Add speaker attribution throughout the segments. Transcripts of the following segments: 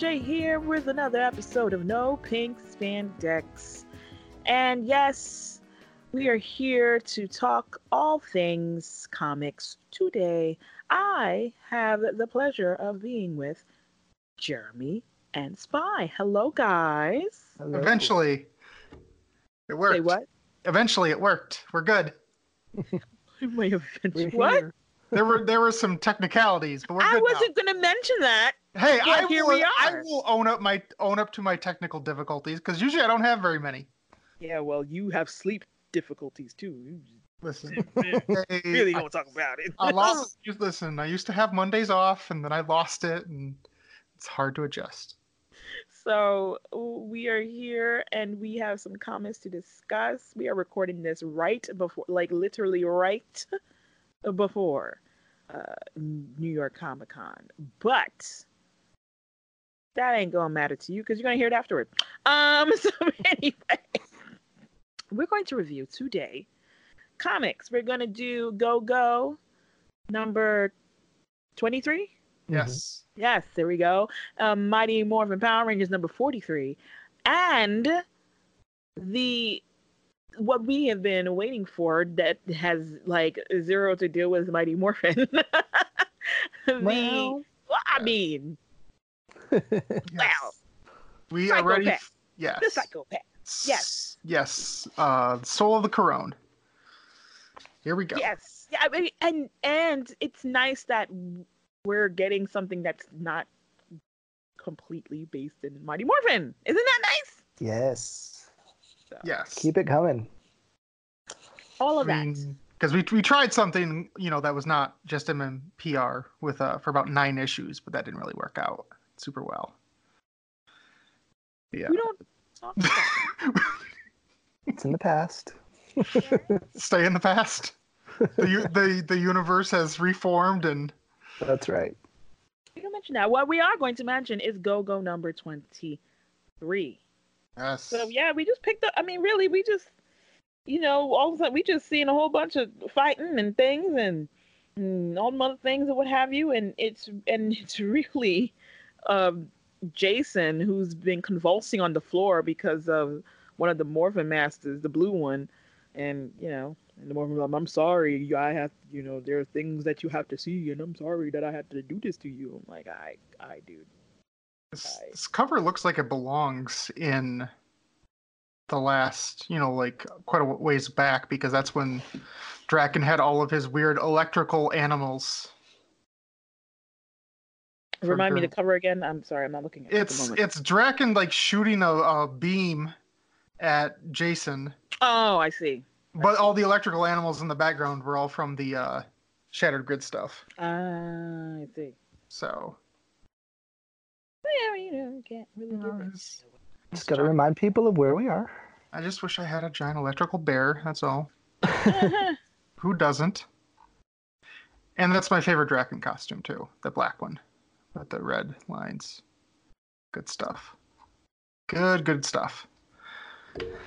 Speaker 1: RJ here with another episode of No Pink Spandex. And yes, we are here to talk all things comics today. I have the pleasure of being with Jeremy and Spy. Hello, guys.
Speaker 2: Hello.
Speaker 3: Eventually, it worked.
Speaker 1: Say what?
Speaker 3: Eventually, it worked. We're good.
Speaker 1: Wait,
Speaker 2: We're
Speaker 1: what?
Speaker 2: here.
Speaker 3: There were there were some technicalities, but we're good.
Speaker 1: I
Speaker 3: good
Speaker 1: wasn't going to mention that.
Speaker 3: Now. Hey,
Speaker 1: Yeah,
Speaker 3: I
Speaker 1: here
Speaker 3: will,
Speaker 1: we
Speaker 3: I will own up my own up to my technical difficulties because usually I don't have very many.
Speaker 1: Yeah, well, you have sleep difficulties too.
Speaker 3: Listen,
Speaker 1: just
Speaker 3: hey,
Speaker 1: really
Speaker 3: I,
Speaker 1: don't talk about it.
Speaker 3: I lost. you- Listen, I used to have Mondays off, and then I lost it, and it's hard to adjust.
Speaker 1: So we are here and we have some comments to discuss. We are recording this right before, like literally right before uh, New York Comic Con. But that ain't gonna matter to you because you're gonna hear it afterward. Um. So anyway, we're going to review today comics. We're gonna do Go Go number twenty three.
Speaker 3: Yes.
Speaker 1: Yes, there we go. Um, Mighty Morphin Power Rangers number 43. And the what we have been waiting for that has like zero to do with Mighty Morphin. the
Speaker 2: Well,
Speaker 1: well, I mean. Wow.
Speaker 3: We are ready.
Speaker 1: Psychopath.
Speaker 3: Yes.
Speaker 1: the psychopath. yes.
Speaker 3: Yes. Uh, Soul of the Corone. Here we go.
Speaker 1: Yes. Yeah, I mean, and and it's nice that we're getting something that's not completely based in Mighty Morphin. Isn't that nice?
Speaker 2: yes.
Speaker 1: So,
Speaker 3: Yes.
Speaker 2: Keep it coming.
Speaker 1: all of that.
Speaker 3: because we we tried something you know that was not just MMPR with uh for about nine issues, but that didn't really work out super well. Yeah,
Speaker 1: We don't talk about
Speaker 2: It's in the past.
Speaker 3: stay in the past. The the the universe has reformed and
Speaker 2: That's right.
Speaker 1: We don't mention that. What we are going to mention is Go Go number 23.
Speaker 3: yes,
Speaker 1: So, yeah, we just picked up. I mean, really, we just, you know, all of a sudden, we just seen a whole bunch of fighting and things and, and all the other things and what have you. And it's, and it's really um, Jason who's been convulsing on the floor because of one of the Morphin Masters, the blue one. And, you know, and the Morphin, like, I'm sorry, I have, you know, there are things that you have to see, and I'm sorry that I had to do this to you. I'm like, I, I, dude.
Speaker 3: this, this cover looks like it belongs in the last you know like quite a ways back because that's when Drakkon had all of his weird electrical animals. For
Speaker 1: Remind me to cover again. I'm sorry, I'm not looking at it
Speaker 3: It's it's Drakkon like shooting a, a beam at Jason,
Speaker 1: Oh, I see.
Speaker 3: but all the electrical animals in the background were all from the uh, Shattered Grid stuff.
Speaker 1: Ah, I see.
Speaker 3: So
Speaker 1: Yeah, you know, can't really
Speaker 3: you know,
Speaker 1: give it.
Speaker 2: Just got to remind people of where we are.
Speaker 3: I just wish I had a giant electrical bear. That's all. Who doesn't? And that's my favorite Drakkon costume too, the black one with the red lines. Good stuff. Good, good stuff.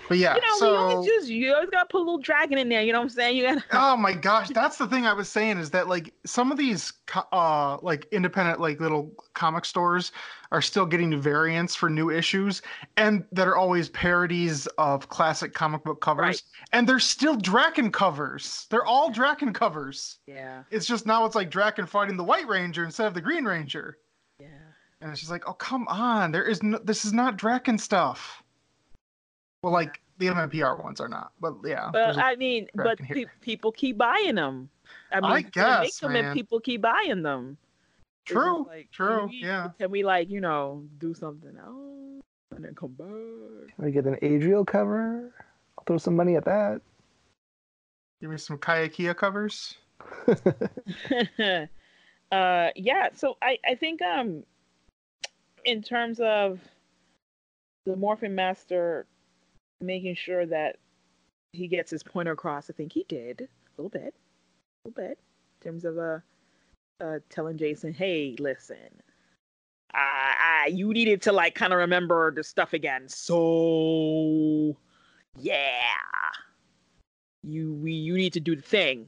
Speaker 3: But yeah,
Speaker 1: you know,
Speaker 3: so
Speaker 1: we always just you always gotta put a little dragon in there. You know what I'm saying? You gotta.
Speaker 3: oh my gosh that's the thing i was saying is that like some of these uh like independent like little comic stores are still getting variants for new issues and that are always parodies of classic comic book covers
Speaker 1: Right.
Speaker 3: and they're still drakkon covers they're all drakkon covers
Speaker 1: Yeah,
Speaker 3: it's just now it's like drakkon fighting the white ranger instead of the green ranger
Speaker 1: yeah.
Speaker 3: and it's just like oh come on there is no this is not drakkon stuff well like the mmpr ones are not but yeah
Speaker 1: But
Speaker 3: there's a-
Speaker 1: I mean, but pe- people keep buying them. I mean,
Speaker 3: I
Speaker 1: they make
Speaker 3: guess,
Speaker 1: them
Speaker 3: man.
Speaker 1: and people keep buying them.
Speaker 3: True,
Speaker 1: like,
Speaker 3: true,
Speaker 1: can we-
Speaker 3: yeah.
Speaker 1: Can we like you know do something else and then come back?
Speaker 2: We get an Adriel cover. I'll throw some money at that.
Speaker 3: Give me some Kayakia covers.
Speaker 1: uh yeah so i i think um in terms of the morphin master making sure that he gets his point across. I think he did a little bit a little bit in terms of uh uh telling jason hey listen I, I you needed to like kind of remember the stuff again. So yeah you we you need to do the thing.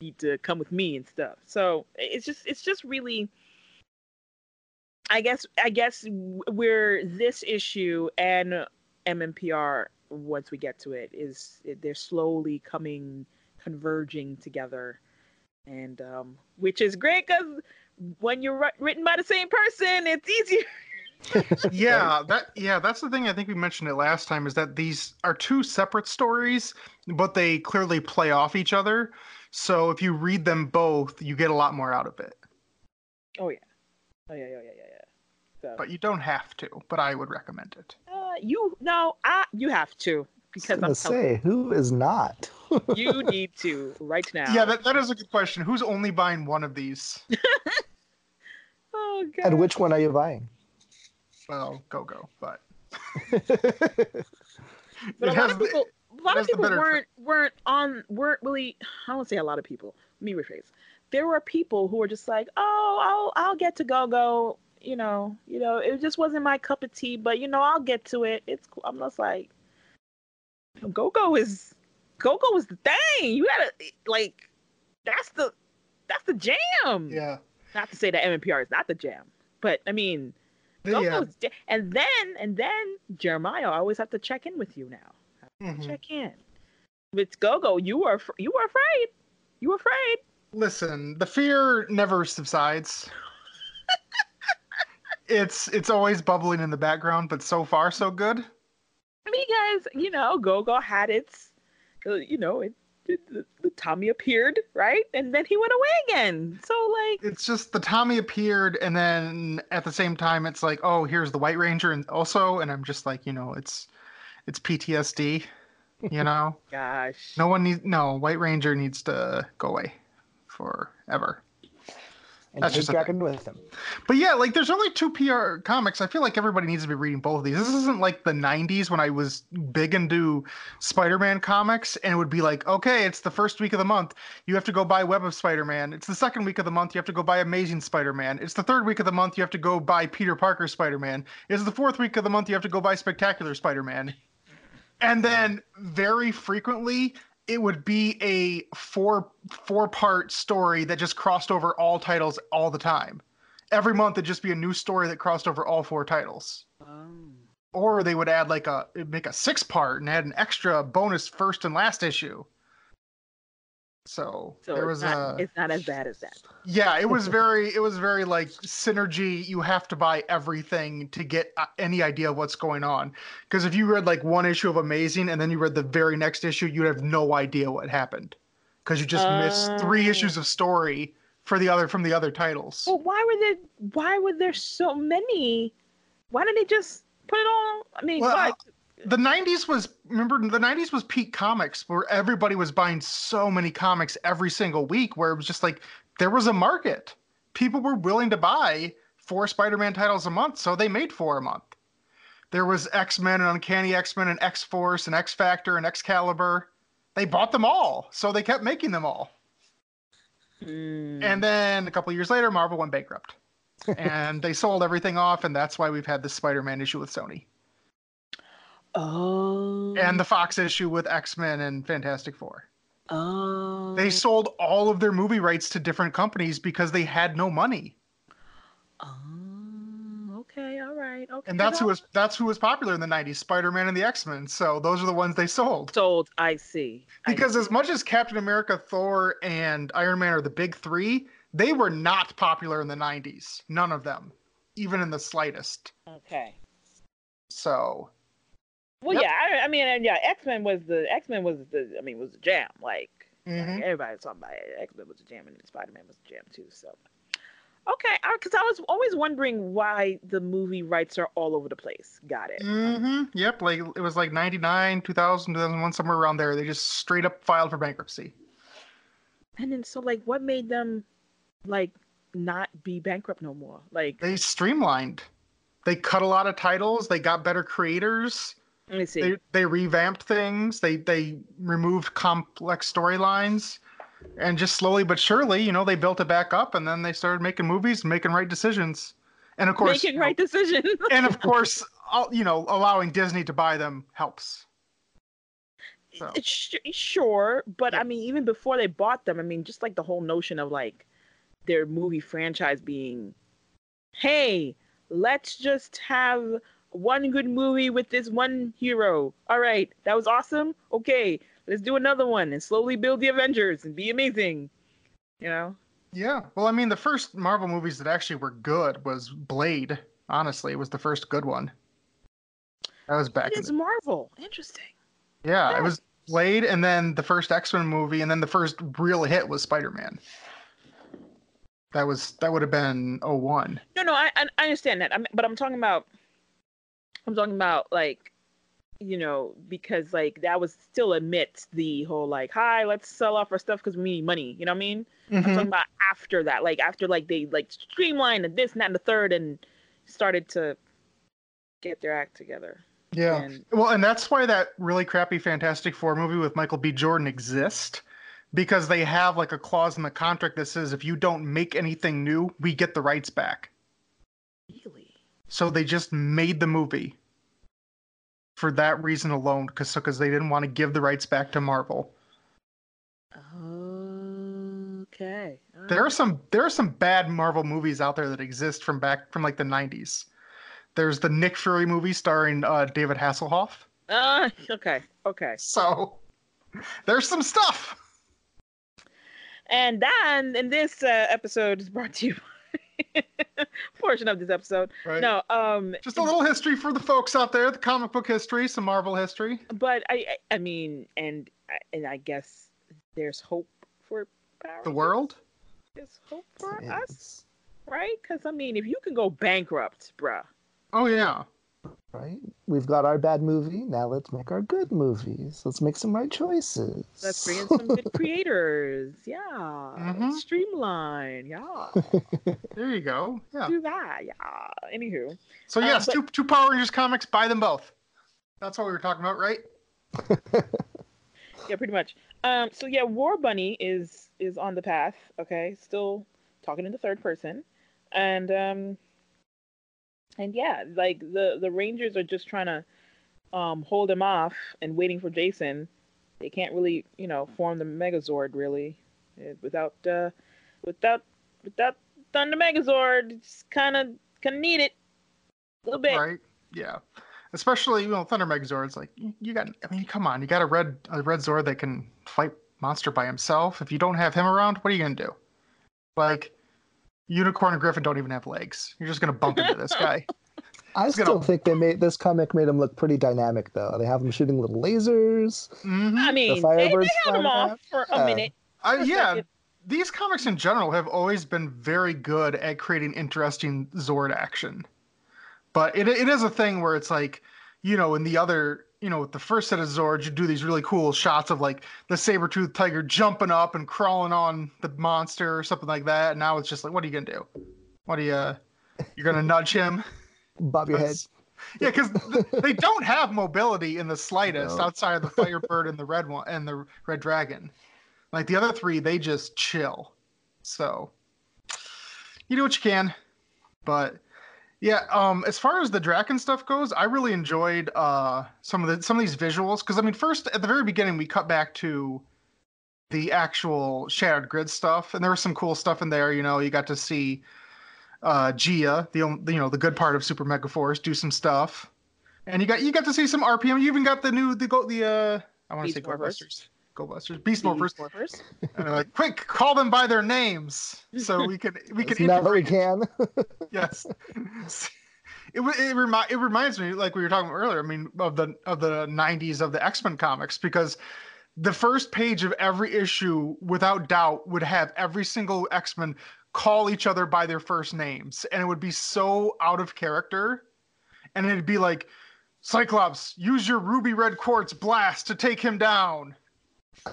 Speaker 1: Need to come with me and stuff. So it's just it's just really I guess I guess we're this issue and MMPR once we get to it is they're slowly coming converging together, and um, which is great because when you're written by the same person, it's easier.
Speaker 3: yeah, that yeah, that's the thing. I think we mentioned it last time is that these are two separate stories, but they clearly play off each other. So if you read them both, you get a lot more out of it.
Speaker 1: Oh yeah, oh yeah, yeah, yeah, yeah.
Speaker 3: So. But you don't have to. But I would recommend it.
Speaker 1: You no, I you have to
Speaker 2: because I'm say who is not.
Speaker 1: you need to right now.
Speaker 3: Yeah, that, that is a good question. Who's only buying one of these?
Speaker 1: oh god.
Speaker 2: And which one are you buying?
Speaker 3: Well, go go, but.
Speaker 1: but a lot of people, a lot of people weren't weren't on weren't really. I don't say a lot of people. Let me rephrase. There were people who were just like, "Oh, I'll I'll get to go go." You know, you know, it just wasn't my cup of tea, but you know, I'll get to it. It's cool. I'm just like, go go is go go is the thing. You gotta like, that's the that's the jam.
Speaker 3: Yeah.
Speaker 1: Not to say that MMPR is not the jam, but I mean yeah. and then and then Jeremiah, I always have to check in with you now. Mm-hmm. Check in. With Gogo, you were you were afraid. You were afraid.
Speaker 3: Listen, the fear never subsides. It's it's always bubbling in the background, but so far so good.
Speaker 1: I mean, guys, you know, Gogo had its, uh, you know, it the, the, Tommy appeared, right? And then he went away again. So like
Speaker 3: it's just the Tommy appeared and then at the same time it's like, oh, here's the White Ranger and also and I'm just like, you know, it's it's PTSD, you know?
Speaker 1: Gosh.
Speaker 3: No one needs no, White Ranger needs to go away forever
Speaker 2: and That's take Drakkon with him.
Speaker 3: But yeah, like there's only two PR comics. I feel like everybody needs to be reading both of these. This isn't like the 90s when I was big into Spider-Man comics and it would be like, okay, it's the first week of the month. You have to go buy Web of Spider-Man. It's the second week of the month. You have to go buy Amazing Spider-Man. It's the third week of the month. You have to go buy Peter Parker Spider-Man. It's the fourth week of the month. You have to go buy Spectacular Spider-Man. And then very frequently it would be a four four part story that just crossed over all titles all the time. Every month it'd just be a new story that crossed over all four titles. Um. Or they would add like a make a six part and add an extra bonus first and last issue. So,
Speaker 1: so
Speaker 3: there was
Speaker 1: not, a. It's not as bad as that.
Speaker 3: Yeah, it was very. It was very like synergy. You have to buy everything to get uh, any idea of what's going on. Because if you read like one issue of Amazing and then you read the very next issue, you'd have no idea what happened because you just uh... missed three issues of story for the other from the other titles.
Speaker 1: Well, why were there? Why were there so many? Why didn't they just put it all? I mean, well,
Speaker 3: the 90s was remember the 90s was peak comics where everybody was buying so many comics every single week where it was just like there was a market. People were willing to buy four spider-man titles a month so they made four a month. There was x-men and uncanny x-men and x-force and x-factor and excalibur. They bought them all so they kept making them all. Mm. and then a couple years later marvel went bankrupt. And they sold everything off and that's why we've had this spider-man issue with sony
Speaker 1: Oh.
Speaker 3: And the Fox issue with X Men and Fantastic Four.
Speaker 1: Oh.
Speaker 3: They sold all of their movie rights to different companies because they had no money.
Speaker 1: Oh, okay, all right, okay.
Speaker 3: And that's who was that's who was popular in the '90s: Spider-Man and the X-Men. So those are the ones they sold.
Speaker 1: Sold, I see.
Speaker 3: Because
Speaker 1: I
Speaker 3: as much as Captain America, Thor, and Iron Man are the big three, they were not popular in the '90s. None of them, even in the slightest.
Speaker 1: Okay.
Speaker 3: So
Speaker 1: well, yep. yeah, I, I, mean, yeah, X Men was the X Men was the I mean was the jam. Like,
Speaker 3: mm-hmm.
Speaker 1: like everybody was talking about it. X Men was a jam, and Spider Man was a jam too. So, okay, because I was always wondering why the movie rights are all over the place. Got it.
Speaker 3: Mm-hmm. Yep, like it was like ninety nine, 2000, 2001, somewhere around there. They just straight up filed for bankruptcy.
Speaker 1: And then, so like, what made them like not be bankrupt no more? Like
Speaker 3: they streamlined. They cut a lot of titles. They got better creators
Speaker 1: let me see.
Speaker 3: They, they revamped things. They they removed complex storylines, and just slowly but surely, you know, they built it back up, and then they started making movies, making right decisions, and of course,
Speaker 1: making right decisions.
Speaker 3: and of course, you know, allowing Disney to buy them helps.
Speaker 1: So. Sure, but yeah. I mean, even before they bought them, I mean, just like the whole notion of like their movie franchise being, hey, let's just have one good movie with this one hero. All right, that was awesome. Okay, let's do another one and slowly build the Avengers and be amazing. You know?
Speaker 3: Yeah. Well, I mean, the first Marvel movies that actually were good was Blade. Honestly, it was the first good one. That was back.
Speaker 1: It's
Speaker 3: in the...
Speaker 1: Marvel. Interesting.
Speaker 3: Yeah,
Speaker 1: Yeah.
Speaker 3: it was Blade, and then the first X Men movie, and then the first real hit was Spider Man. That was that would have been 01.
Speaker 1: No, no, I I understand that. I'm, but I'm talking about, I'm talking about like, you know, because like that was still amidst the whole like, hi, let's sell off our stuff because we need money. You know what I mean? I'm mm-hmm. talking about after that, like after like they like streamlined and this and that and the third and started to get their act together.
Speaker 3: Yeah.
Speaker 1: And
Speaker 3: Well, and that's why that really crappy Fantastic Four movie with Michael B. Jordan exists. Because they have like a clause in the contract that says if you don't make anything new, we get the rights back.
Speaker 1: really,
Speaker 3: So they just made the movie for that reason alone, because because they didn't want to give the rights back to Marvel.
Speaker 1: okay. all
Speaker 3: There are some there are some bad Marvel movies out there that exist from back from like the '90s. There's the Nick Fury movie starring uh, David Hasselhoff.
Speaker 1: Uh, okay, okay.
Speaker 3: So there's some stuff.
Speaker 1: And then, and this uh, episode is brought to you by portion of this episode.
Speaker 3: Right.
Speaker 1: No, um,
Speaker 3: Just a little history for the folks out there, the comic book history, some Marvel history.
Speaker 1: but I, I, I mean, and and I guess there's hope for Power
Speaker 3: The world.
Speaker 1: There's hope for us, right? Because I mean, if you can go bankrupt, bruh,
Speaker 3: Oh yeah.
Speaker 2: Right? We've got our bad movie. Now let's make our good movies. Let's make some right choices.
Speaker 1: let's bring in some good creators. Yeah,
Speaker 3: Mhm.
Speaker 1: streamline. Yeah,
Speaker 3: There you go. Yeah.
Speaker 1: do that. Yeah. Anywho,
Speaker 3: So
Speaker 1: Uh,
Speaker 3: yes,
Speaker 1: but-
Speaker 3: two two Power Rangers comics, buy them both. That's what we were talking about, right?
Speaker 1: yeah, pretty much. Um, so yeah, War Bunny is is on the path. Okay, still talking in the third person, and um, and yeah, like the the Rangers are just trying to um hold him off and waiting for Jason. They can't really, you know, form the Megazord really without uh without without Thunder Megazord. It's kind of kind of need it a little bit.
Speaker 3: Right. Yeah. Especially you know Thunder Megazord's like you, you got. I mean, come on, you got a red a red Zord that can fight monster by himself. If you don't have him around, what are you gonna do? Like, Unicorn and Griffin don't even have legs. You're just gonna bump into this guy.
Speaker 2: I
Speaker 3: It's gonna-
Speaker 2: still think they made this comic made him look pretty dynamic though. They have him shooting little lasers.
Speaker 3: hmm
Speaker 1: I mean, they, they
Speaker 2: Firebirds
Speaker 1: held him off for a
Speaker 2: Yeah.
Speaker 1: minute.
Speaker 3: I,
Speaker 1: for a
Speaker 3: yeah,
Speaker 1: second.
Speaker 3: these comics in general have always been very good at creating interesting Zord action. But it, it is a thing where it's like, you know, in the other, you know, with the first set of Zords, you do these really cool shots of like the saber-toothed tiger jumping up and crawling on the monster or something like that. And now it's just like, what are you going to do? What are you, uh, you're going to nudge him?
Speaker 2: Bob your head.
Speaker 3: Yeah, because they don't have mobility in the slightest
Speaker 2: No.
Speaker 3: outside of the Firebird and the Red one and the Red Dragon. Like the other three, they just chill. So you do what you can. But yeah, um, as far as the Drakkon stuff goes, I really enjoyed uh some of the some of these visuals because I mean, first at the very beginning, we cut back to the actual Shattered Grid stuff, and there was some cool stuff in there. You know, you got to see uh, Gia, the you know the good part of Super Mega Force, do some stuff, and you got you got to see some RPM. You even got the new the go the uh I want to say
Speaker 1: Beast Morphers.
Speaker 3: Go-Busters, Go-Busters, Beast Morphers,
Speaker 1: Beast Morphers.
Speaker 3: and they're like, quick, call them by their names so we can we can
Speaker 2: now that we can.
Speaker 3: Yes, it it remi- it reminds me like we were talking about earlier. I mean of the of the '90s of the X Men comics because the first page of every issue, without doubt, would have every single X Men call each other by their first names, and it would be so out of character, and it'd be like. Cyclops, use your ruby red quartz blast to take him down.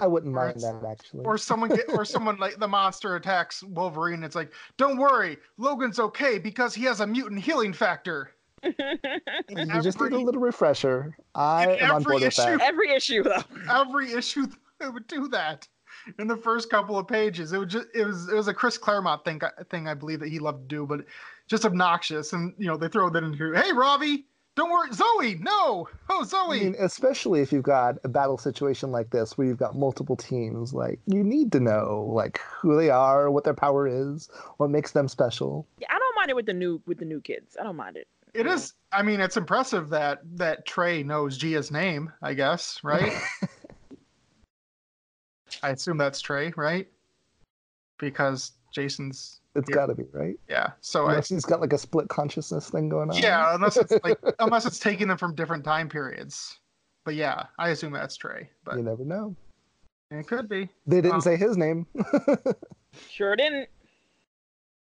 Speaker 2: I wouldn't mind that actually.
Speaker 3: Or someone get, or someone like the monster attacks Wolverine. It's like, don't worry, Logan's okay because he has a mutant healing factor.
Speaker 2: you just need a little refresher. I am on
Speaker 3: every
Speaker 2: board with
Speaker 3: issue-
Speaker 2: that.
Speaker 1: Every issue though.
Speaker 3: Every issue it would do that. In the first couple of pages, it was just it was it was a Chris Claremont thing thing I believe that he loved to do, but just obnoxious. And you know they throw that in here. Hey, Robbie, don't worry, Zoe. No, oh Zoe.
Speaker 2: I
Speaker 3: Zoe.
Speaker 2: mean, especially if you've got a battle situation like this where you've got multiple teams, like you need to know like who they are, what their power is, what makes them special.
Speaker 1: Yeah, I don't mind it with the new with the new kids. I don't mind it.
Speaker 3: It
Speaker 1: Yeah.
Speaker 3: is. I mean, it's impressive that that Trey knows Gia's name. I guess, right? I assume that's Trey, right? Because Jason's.
Speaker 2: It's
Speaker 3: Yeah.
Speaker 2: got to be right.
Speaker 3: Yeah. So I,
Speaker 2: he's got like a split consciousness thing going on.
Speaker 3: Yeah, unless it's like unless it's taking them from different time periods. But yeah, I assume that's Trey. But
Speaker 2: you never know.
Speaker 3: it could be.
Speaker 2: They didn't
Speaker 3: Um,
Speaker 2: say his name.
Speaker 1: Sure didn't.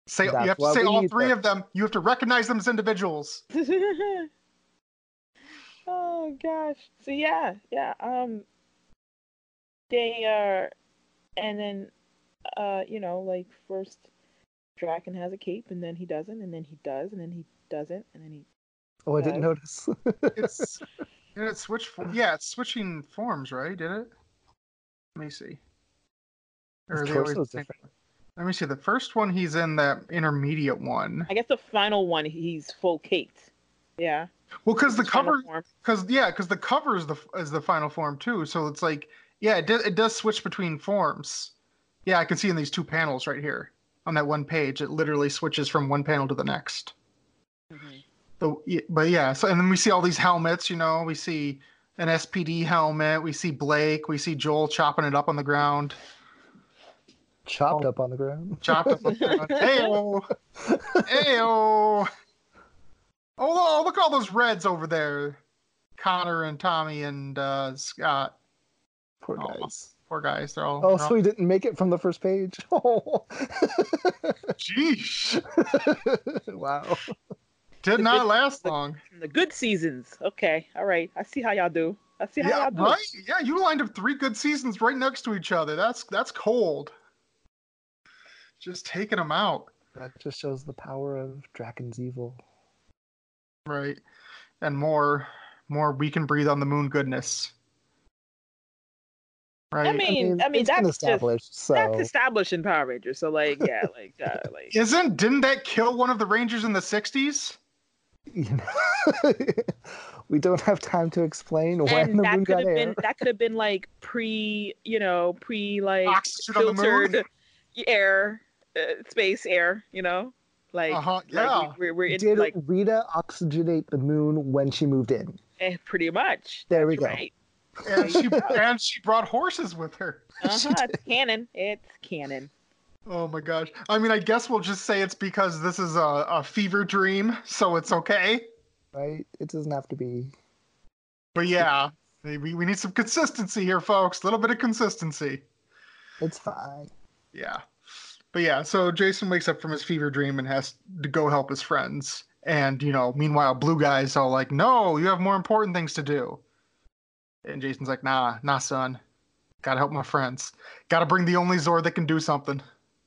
Speaker 3: Say you have to say all three
Speaker 2: them.
Speaker 3: of them. You have to recognize them as individuals.
Speaker 1: oh gosh. So yeah, yeah. Um, they are, and then, uh, you know, like first, Drakkon has a cape, and then he doesn't, and then he does, and then he doesn't, and then he.
Speaker 2: oh, I didn't notice.
Speaker 3: It's did it switch? fo- Yeah, it's switching forms, right? Did it? Let me see.
Speaker 2: His
Speaker 3: are they always
Speaker 2: torso's
Speaker 3: the same
Speaker 2: different.
Speaker 3: Let me see. The first one, he's in that intermediate one.
Speaker 1: I guess the final one, he's full caped. Yeah.
Speaker 3: Well, because the cover, because yeah, because the cover is the is the final form too. So it's like, yeah, it does it does switch between forms. Yeah, I can see in these two panels right here on that one page, it literally switches from one panel to the next.
Speaker 1: Mhm.
Speaker 3: The, but yeah, so and then we see all these helmets. You know, we see an SPD helmet. We see Blake. We see Joel chopping it up on the ground.
Speaker 2: Chopped
Speaker 3: Oh.
Speaker 2: up on the ground.
Speaker 3: Chopped up on the ground. Ayo, ayo. Oh, look at all those reds over there. Connor and Tommy and uh, Scott.
Speaker 2: Poor
Speaker 3: Oh.
Speaker 2: guys.
Speaker 3: Poor guys. They're all.
Speaker 2: Oh,
Speaker 3: they're
Speaker 2: so he didn't make it from the first page. Oh.
Speaker 3: all Jeesh.
Speaker 2: wow.
Speaker 3: Did not last long.
Speaker 1: The good seasons. Okay. All right. I see how y'all do. I see how
Speaker 3: Yeah,
Speaker 1: y'all do.
Speaker 3: right. Yeah, you lined up three good seasons right next to each other. That's that's cold. Just taking them out.
Speaker 2: That just shows the power of Drakkon's evil.
Speaker 3: Right. And more more we can breathe on the moon goodness. Right.
Speaker 1: I mean, I mean,
Speaker 2: it's been
Speaker 1: that's just
Speaker 2: so
Speaker 1: that's established in Power Rangers. So like, yeah, like, uh, like.
Speaker 3: Isn't didn't that kill one of the Rangers in the '60s?
Speaker 2: you know, we don't have time to explain when the
Speaker 1: that
Speaker 2: moon
Speaker 1: could
Speaker 2: got
Speaker 1: have
Speaker 2: air.
Speaker 1: been that could have been like pre you know pre like
Speaker 3: Oxygen on the moon.
Speaker 1: filtered air uh, space air you know like,
Speaker 3: Uh huh.
Speaker 1: like
Speaker 3: Yeah.
Speaker 1: we, we're, we're in
Speaker 2: Did
Speaker 1: like
Speaker 2: Rita oxygenate the moon when she moved in?
Speaker 1: eh, pretty much
Speaker 2: There we go.
Speaker 1: right.
Speaker 3: And she and she brought horses with her.
Speaker 1: uh-huh it's canon it's canon
Speaker 3: Oh my gosh. I mean, I guess we'll just say it's because this is a, a fever dream, so it's okay.
Speaker 2: Right? It doesn't have to be.
Speaker 3: But yeah, we, we need some consistency here, folks. A little bit of consistency.
Speaker 2: It's fine.
Speaker 3: Yeah. But yeah, so Jason wakes up from his fever dream and has to go help his friends. And, you know, meanwhile, Blue Guy's all like, no, you have more important things to do. And Jason's like, nah, nah, son. Gotta help my friends. Gotta bring the only Zord that can do something.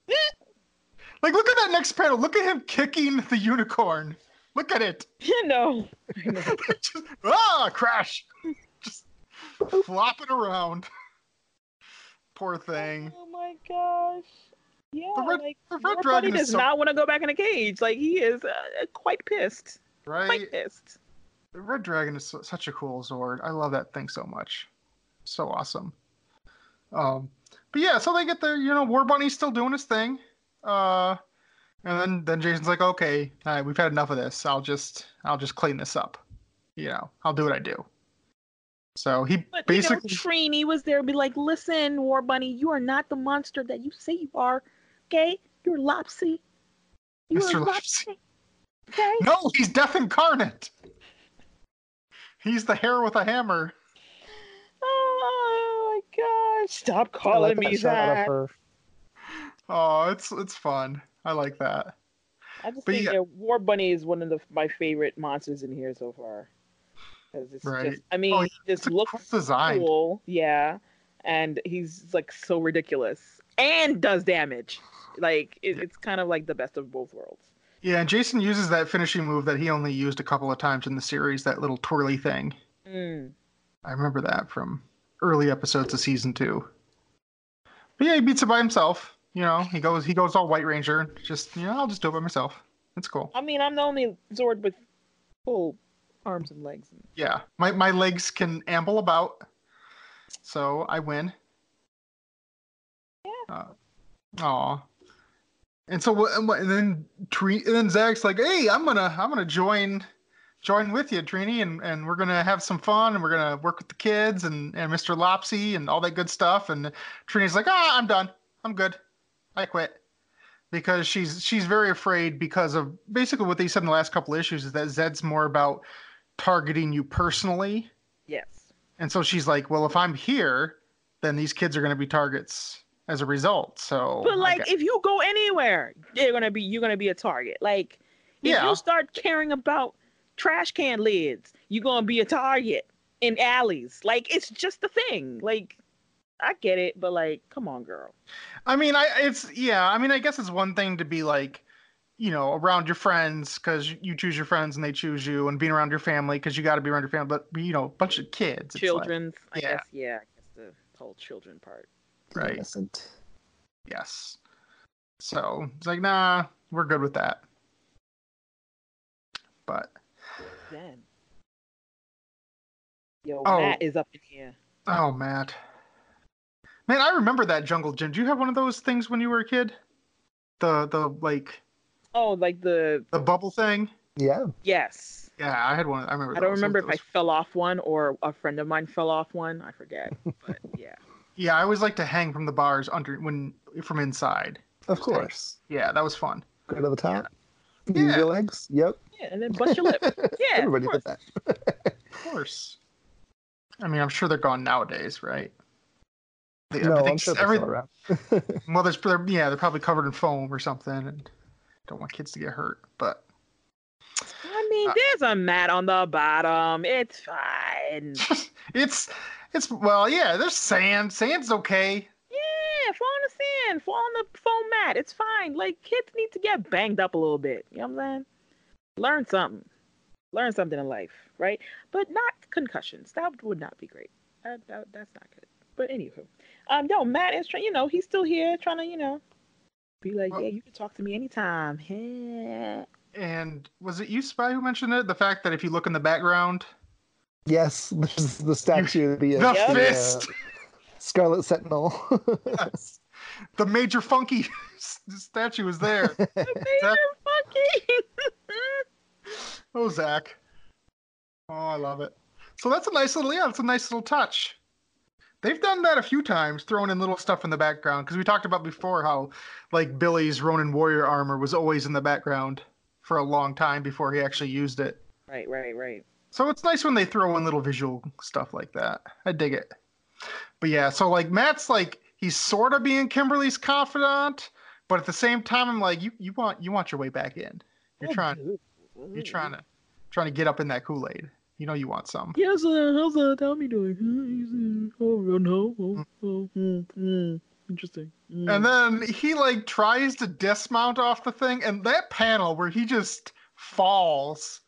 Speaker 3: like, look at that next panel. Look at him kicking the unicorn. Look at it.
Speaker 1: no
Speaker 3: Just, ah, crash. Just flopping around. Poor thing.
Speaker 1: oh my gosh yeah
Speaker 3: The red-
Speaker 1: like
Speaker 3: the red dragon
Speaker 1: does
Speaker 3: so-
Speaker 1: not want to go back in a cage like he is uh, quite pissed
Speaker 3: Right?
Speaker 1: quite pissed
Speaker 3: The red Dragon is such a cool Zord. I love that thing so much. So awesome. Um, but yeah, so they get there. You know, War Bunny's still doing his thing. Uh, and then then Jason's like, okay, all right, we've had enough of this. I'll just I'll just clean this up. You know, I'll do what I do. So he
Speaker 1: But
Speaker 3: basically
Speaker 1: you know, Trini was there, be like, "Listen, War Bunny, you are not the monster that you say you are. Okay, you're Lopsy. You
Speaker 3: Mr.
Speaker 1: are
Speaker 3: Lopsy.
Speaker 1: Lopsy. Okay.
Speaker 3: no, he's Death Incarnate. He's the hare with a hammer.
Speaker 1: Oh my gosh! Stop calling
Speaker 2: like
Speaker 1: me
Speaker 2: shot of
Speaker 1: that.
Speaker 2: her.
Speaker 3: Oh, it's it's fun. I like that.
Speaker 1: I just
Speaker 3: But
Speaker 1: think
Speaker 3: yeah.
Speaker 1: that War Bunny is one of the, my favorite monsters in here so far. 'Cause it's
Speaker 3: Right.
Speaker 1: just, I mean,
Speaker 3: Oh,
Speaker 1: he just looks
Speaker 3: cool design.
Speaker 1: cool, yeah, and he's like so ridiculous and does damage. Like it, it's kind of like the best of both worlds.
Speaker 3: Yeah, and Jason uses that finishing move that he only used a couple of times in the series, that little twirly thing.
Speaker 1: Mm.
Speaker 3: I remember that from early episodes of season two. But yeah, he beats it by himself. You know, he goes he goes all White Ranger. Just you know, I'll just do it by myself. It's cool.
Speaker 1: I mean, I'm the only Zord with full arms and legs.
Speaker 3: Yeah, my my legs can amble about, so I win.
Speaker 1: Yeah.
Speaker 3: Uh, aw. And so and then and then Zach's like, "Hey, I'm gonna I'm gonna join join with you, Trini, and and we're gonna have some fun, and we're gonna work with the kids and and Mr. Lopsy and all that good stuff." And Trini's like, "Ah, I'm done. I'm good. I quit." Because she's she's very afraid because of basically what they said in the last couple issues is that Zedd's more about targeting you personally,
Speaker 1: Yes.
Speaker 3: and so she's like, "Well, if I'm here, then these kids are gonna be targets." As a result, so
Speaker 1: But like, if you go anywhere, you're gonna be you're gonna be a target. Like, if
Speaker 3: Yeah.
Speaker 1: you start caring about trash can lids, you're gonna be a target in alleys. Like, it's just a thing. Like, I get it, but like, come on, girl.
Speaker 3: I mean, I it's yeah. I mean, I guess it's one thing to be like, you know, around your friends because you choose your friends and they choose you, and being around your family because you got to be around your family. But you know, a bunch of kids, it's like-
Speaker 1: Children's, I
Speaker 3: yeah.
Speaker 1: guess, yeah, I guess the whole children part.
Speaker 3: Right?
Speaker 2: Innocent.
Speaker 3: Yes. So it's like, nah, we're good with that. But
Speaker 1: Then, yo,
Speaker 3: Oh.
Speaker 1: Matt is up in here.
Speaker 3: oh, Matt, man, I remember that jungle gym. Do you have one of those things when you were a kid? The the like
Speaker 1: Oh, like the
Speaker 3: the bubble thing.
Speaker 2: Yeah.
Speaker 1: yes.
Speaker 3: Yeah, I had one. I remember.
Speaker 1: I don't
Speaker 3: those.
Speaker 1: remember if I fell off one or a friend of mine fell off one. I forget, but yeah.
Speaker 3: Yeah, I always like to hang from the bars under when from inside.
Speaker 2: Of course.
Speaker 3: Yeah, that was fun.
Speaker 2: Go to the top.
Speaker 3: Yeah.
Speaker 2: Use your legs. Yep.
Speaker 1: Yeah, and then bust your lip. Yeah, of
Speaker 2: Everybody
Speaker 1: course.
Speaker 2: did that.
Speaker 3: Of course. I mean, I'm sure they're gone nowadays, right? They-
Speaker 2: no, I'm sure they're
Speaker 3: every-
Speaker 2: still around.
Speaker 3: well, there's they're, yeah, they're probably covered in foam or something, and don't want kids to get hurt. But
Speaker 1: I mean,
Speaker 3: Uh,
Speaker 1: there's a mat on the bottom. It's fine.
Speaker 3: it's it's well, yeah. There's sand. Sand's okay.
Speaker 1: Yeah, fall on the sand, fall on the foam mat. It's fine. Like kids need to get banged up a little bit. You know what I'm saying? Learn something. Learn something in life, right? But not concussions. That would not be great. That, that, that's not good. But anywho, um, yo, Matt is trying. You know, he's still here, trying to, you know, be like,
Speaker 3: Well-
Speaker 1: yeah, you can talk to me anytime. Yeah.
Speaker 3: And was it you, Spy, who mentioned it? The fact that if you look in the background,
Speaker 2: yes, there's the statue of the,
Speaker 3: the
Speaker 2: uh,
Speaker 1: Yep.
Speaker 3: fist,
Speaker 2: Scarlet Sentinel.
Speaker 3: yes. the Major Funky statue is there.
Speaker 1: Major fucking.
Speaker 3: Oh, Zach. Oh, I love it. So that's a nice little, yeah, that's a nice little touch. They've done that a few times, throwing in little stuff in the background. Because we talked about before how, like, Billy's Ronin Warrior armor was always in the background for a long time before he actually used it.
Speaker 1: right, right, right.
Speaker 3: So it's nice when they throw in little visual stuff like that. I dig it. But yeah, so like Matt's like he's sort of being Kimberly's confidant, but at the same time, I'm like, you you want you want your way back in. You're trying you're trying to trying to get up in that Kool Aid. You know you want some.
Speaker 1: Yes, uh, how's uh, Tommy doing? Uh, oh, no. Oh, oh, mm, mm, interesting. Mm.
Speaker 3: And then he like tries to dismount off the thing, and that panel where he just falls,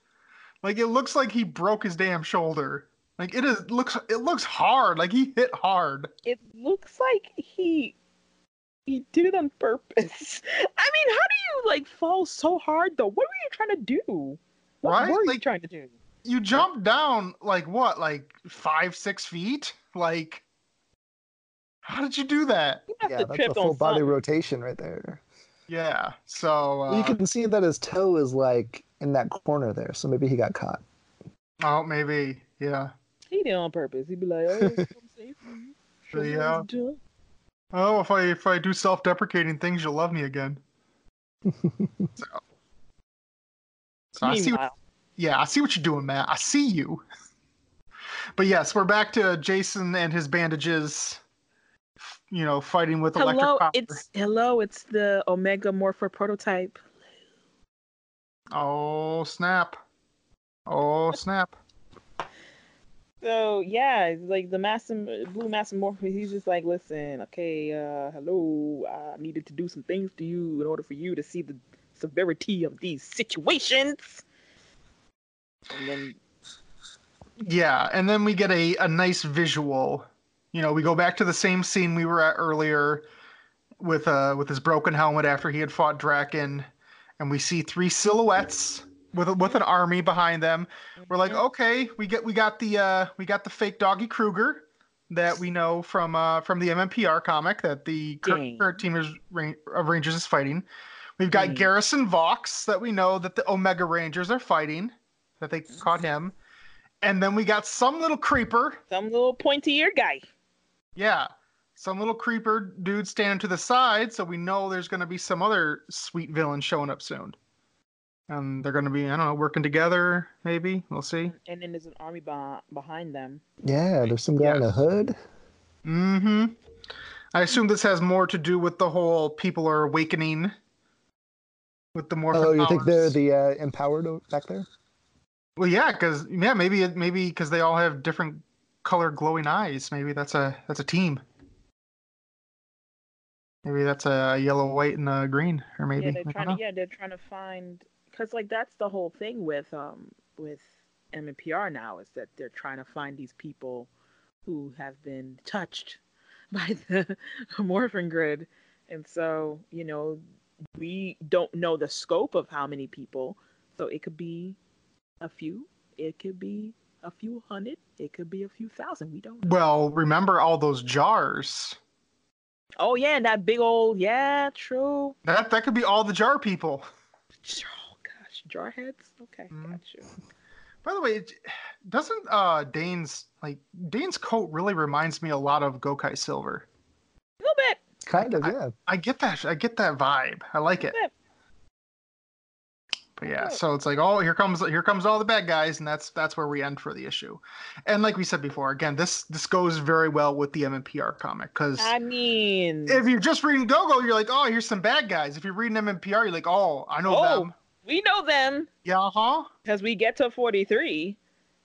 Speaker 3: like it looks like he broke his damn shoulder. Like it is looks it looks hard. Like he hit hard.
Speaker 1: it looks like he he did it on purpose. I mean, how do you like fall so hard though? What were you trying to do? What
Speaker 3: Right?
Speaker 1: were you trying to do?
Speaker 3: You jump down like what, like five, six feet? Like how did you do that?
Speaker 1: You have
Speaker 2: yeah,
Speaker 1: to
Speaker 2: that's
Speaker 1: trip
Speaker 2: a full
Speaker 1: on
Speaker 2: body
Speaker 1: something.
Speaker 2: rotation right there.
Speaker 3: Yeah. So uh,
Speaker 2: you can see that his toe is like in that corner there, so maybe he got caught.
Speaker 3: oh maybe. Yeah.
Speaker 1: He did on purpose. He'd be like, "Oh, I'm safe. Show me
Speaker 3: Yeah.
Speaker 1: to.
Speaker 3: Oh, if I if I do self deprecating things, you'll love me again. so, so I see what Yeah, I see what you're doing, Matt. I see you. But yes, we're back to Jason and his bandages. You know, fighting with electric
Speaker 1: hello,
Speaker 3: power.
Speaker 1: it's hello, it's the Omega Morpher prototype.
Speaker 3: Oh snap! Oh snap!
Speaker 1: So yeah, like the massive blue massive morpher, he's just like, listen, okay, uh, hello, I needed to do some things to you in order for you to see the severity of these situations. And then
Speaker 3: Yeah, and then we get a, a nice visual. You know, we go back to the same scene we were at earlier with uh with his broken helmet after he had fought Drakkon, and we see three silhouettes with a- with an army behind them. We're like, okay, we get we got the uh we got the fake Doggie Cruger that we know from uh from the MMPR comic that the cur-
Speaker 1: Dang.
Speaker 3: current team is, of Rangers is fighting. We've got
Speaker 1: Hmm.
Speaker 3: Garrison Vox that we know that the Omega Rangers are fighting, that they caught him. And then we got some little creeper.
Speaker 1: Some little pointy ear guy.
Speaker 3: Yeah. Some little creeper dude standing to the side, so we know there's going to be some other sweet villain showing up soon. And they're going to be, I don't know, working together, maybe. We'll see.
Speaker 1: And then there's an army beh- behind them.
Speaker 2: Yeah, there's some guy in a hood.
Speaker 3: Mm hmm. I assume this has more to do with the whole people are awakening with the more.
Speaker 2: Oh, you think they're the uh, empowered back there?
Speaker 3: Well, yeah, because yeah, maybe it maybe because they all have different color glowing eyes. Maybe that's a that's a team. Maybe that's a yellow, white, and a green, or maybe
Speaker 1: yeah, they're trying to. Yeah, they're trying to find because like that's the whole thing with um with MMPR now is that they're trying to find these people who have been touched by the morphin grid, and so you know we don't know the scope of how many people, so it could be a few, it could be a few hundred, it could be a few thousand. We don't know.
Speaker 3: Well, remember all those jars?
Speaker 1: Oh yeah, and that big old yeah, true.
Speaker 3: That that could be all the jar people.
Speaker 1: Oh gosh, jar heads. Okay,
Speaker 3: Mhm.
Speaker 1: got you.
Speaker 3: By the way, it- doesn't uh Dane's like Dane's coat really reminds me a lot of Gokai Silver?
Speaker 1: A little bit.
Speaker 2: Kind of, yeah.
Speaker 3: I get that. I get that vibe. I like it.
Speaker 1: Yeah.
Speaker 3: But yeah,
Speaker 1: Yeah.
Speaker 3: so it's like, oh, here comes here comes all the bad guys, and that's that's where we end for the issue. And like we said before, again, this this goes very well with the MMPR comic because
Speaker 1: I mean,
Speaker 3: if you're just reading Go-Go, you're like, oh, here's some bad guys. If you're reading MMPR, you're like, oh, I know
Speaker 1: Oh.
Speaker 3: them.
Speaker 1: we know them
Speaker 3: Yeah, huh?
Speaker 1: because we get to 43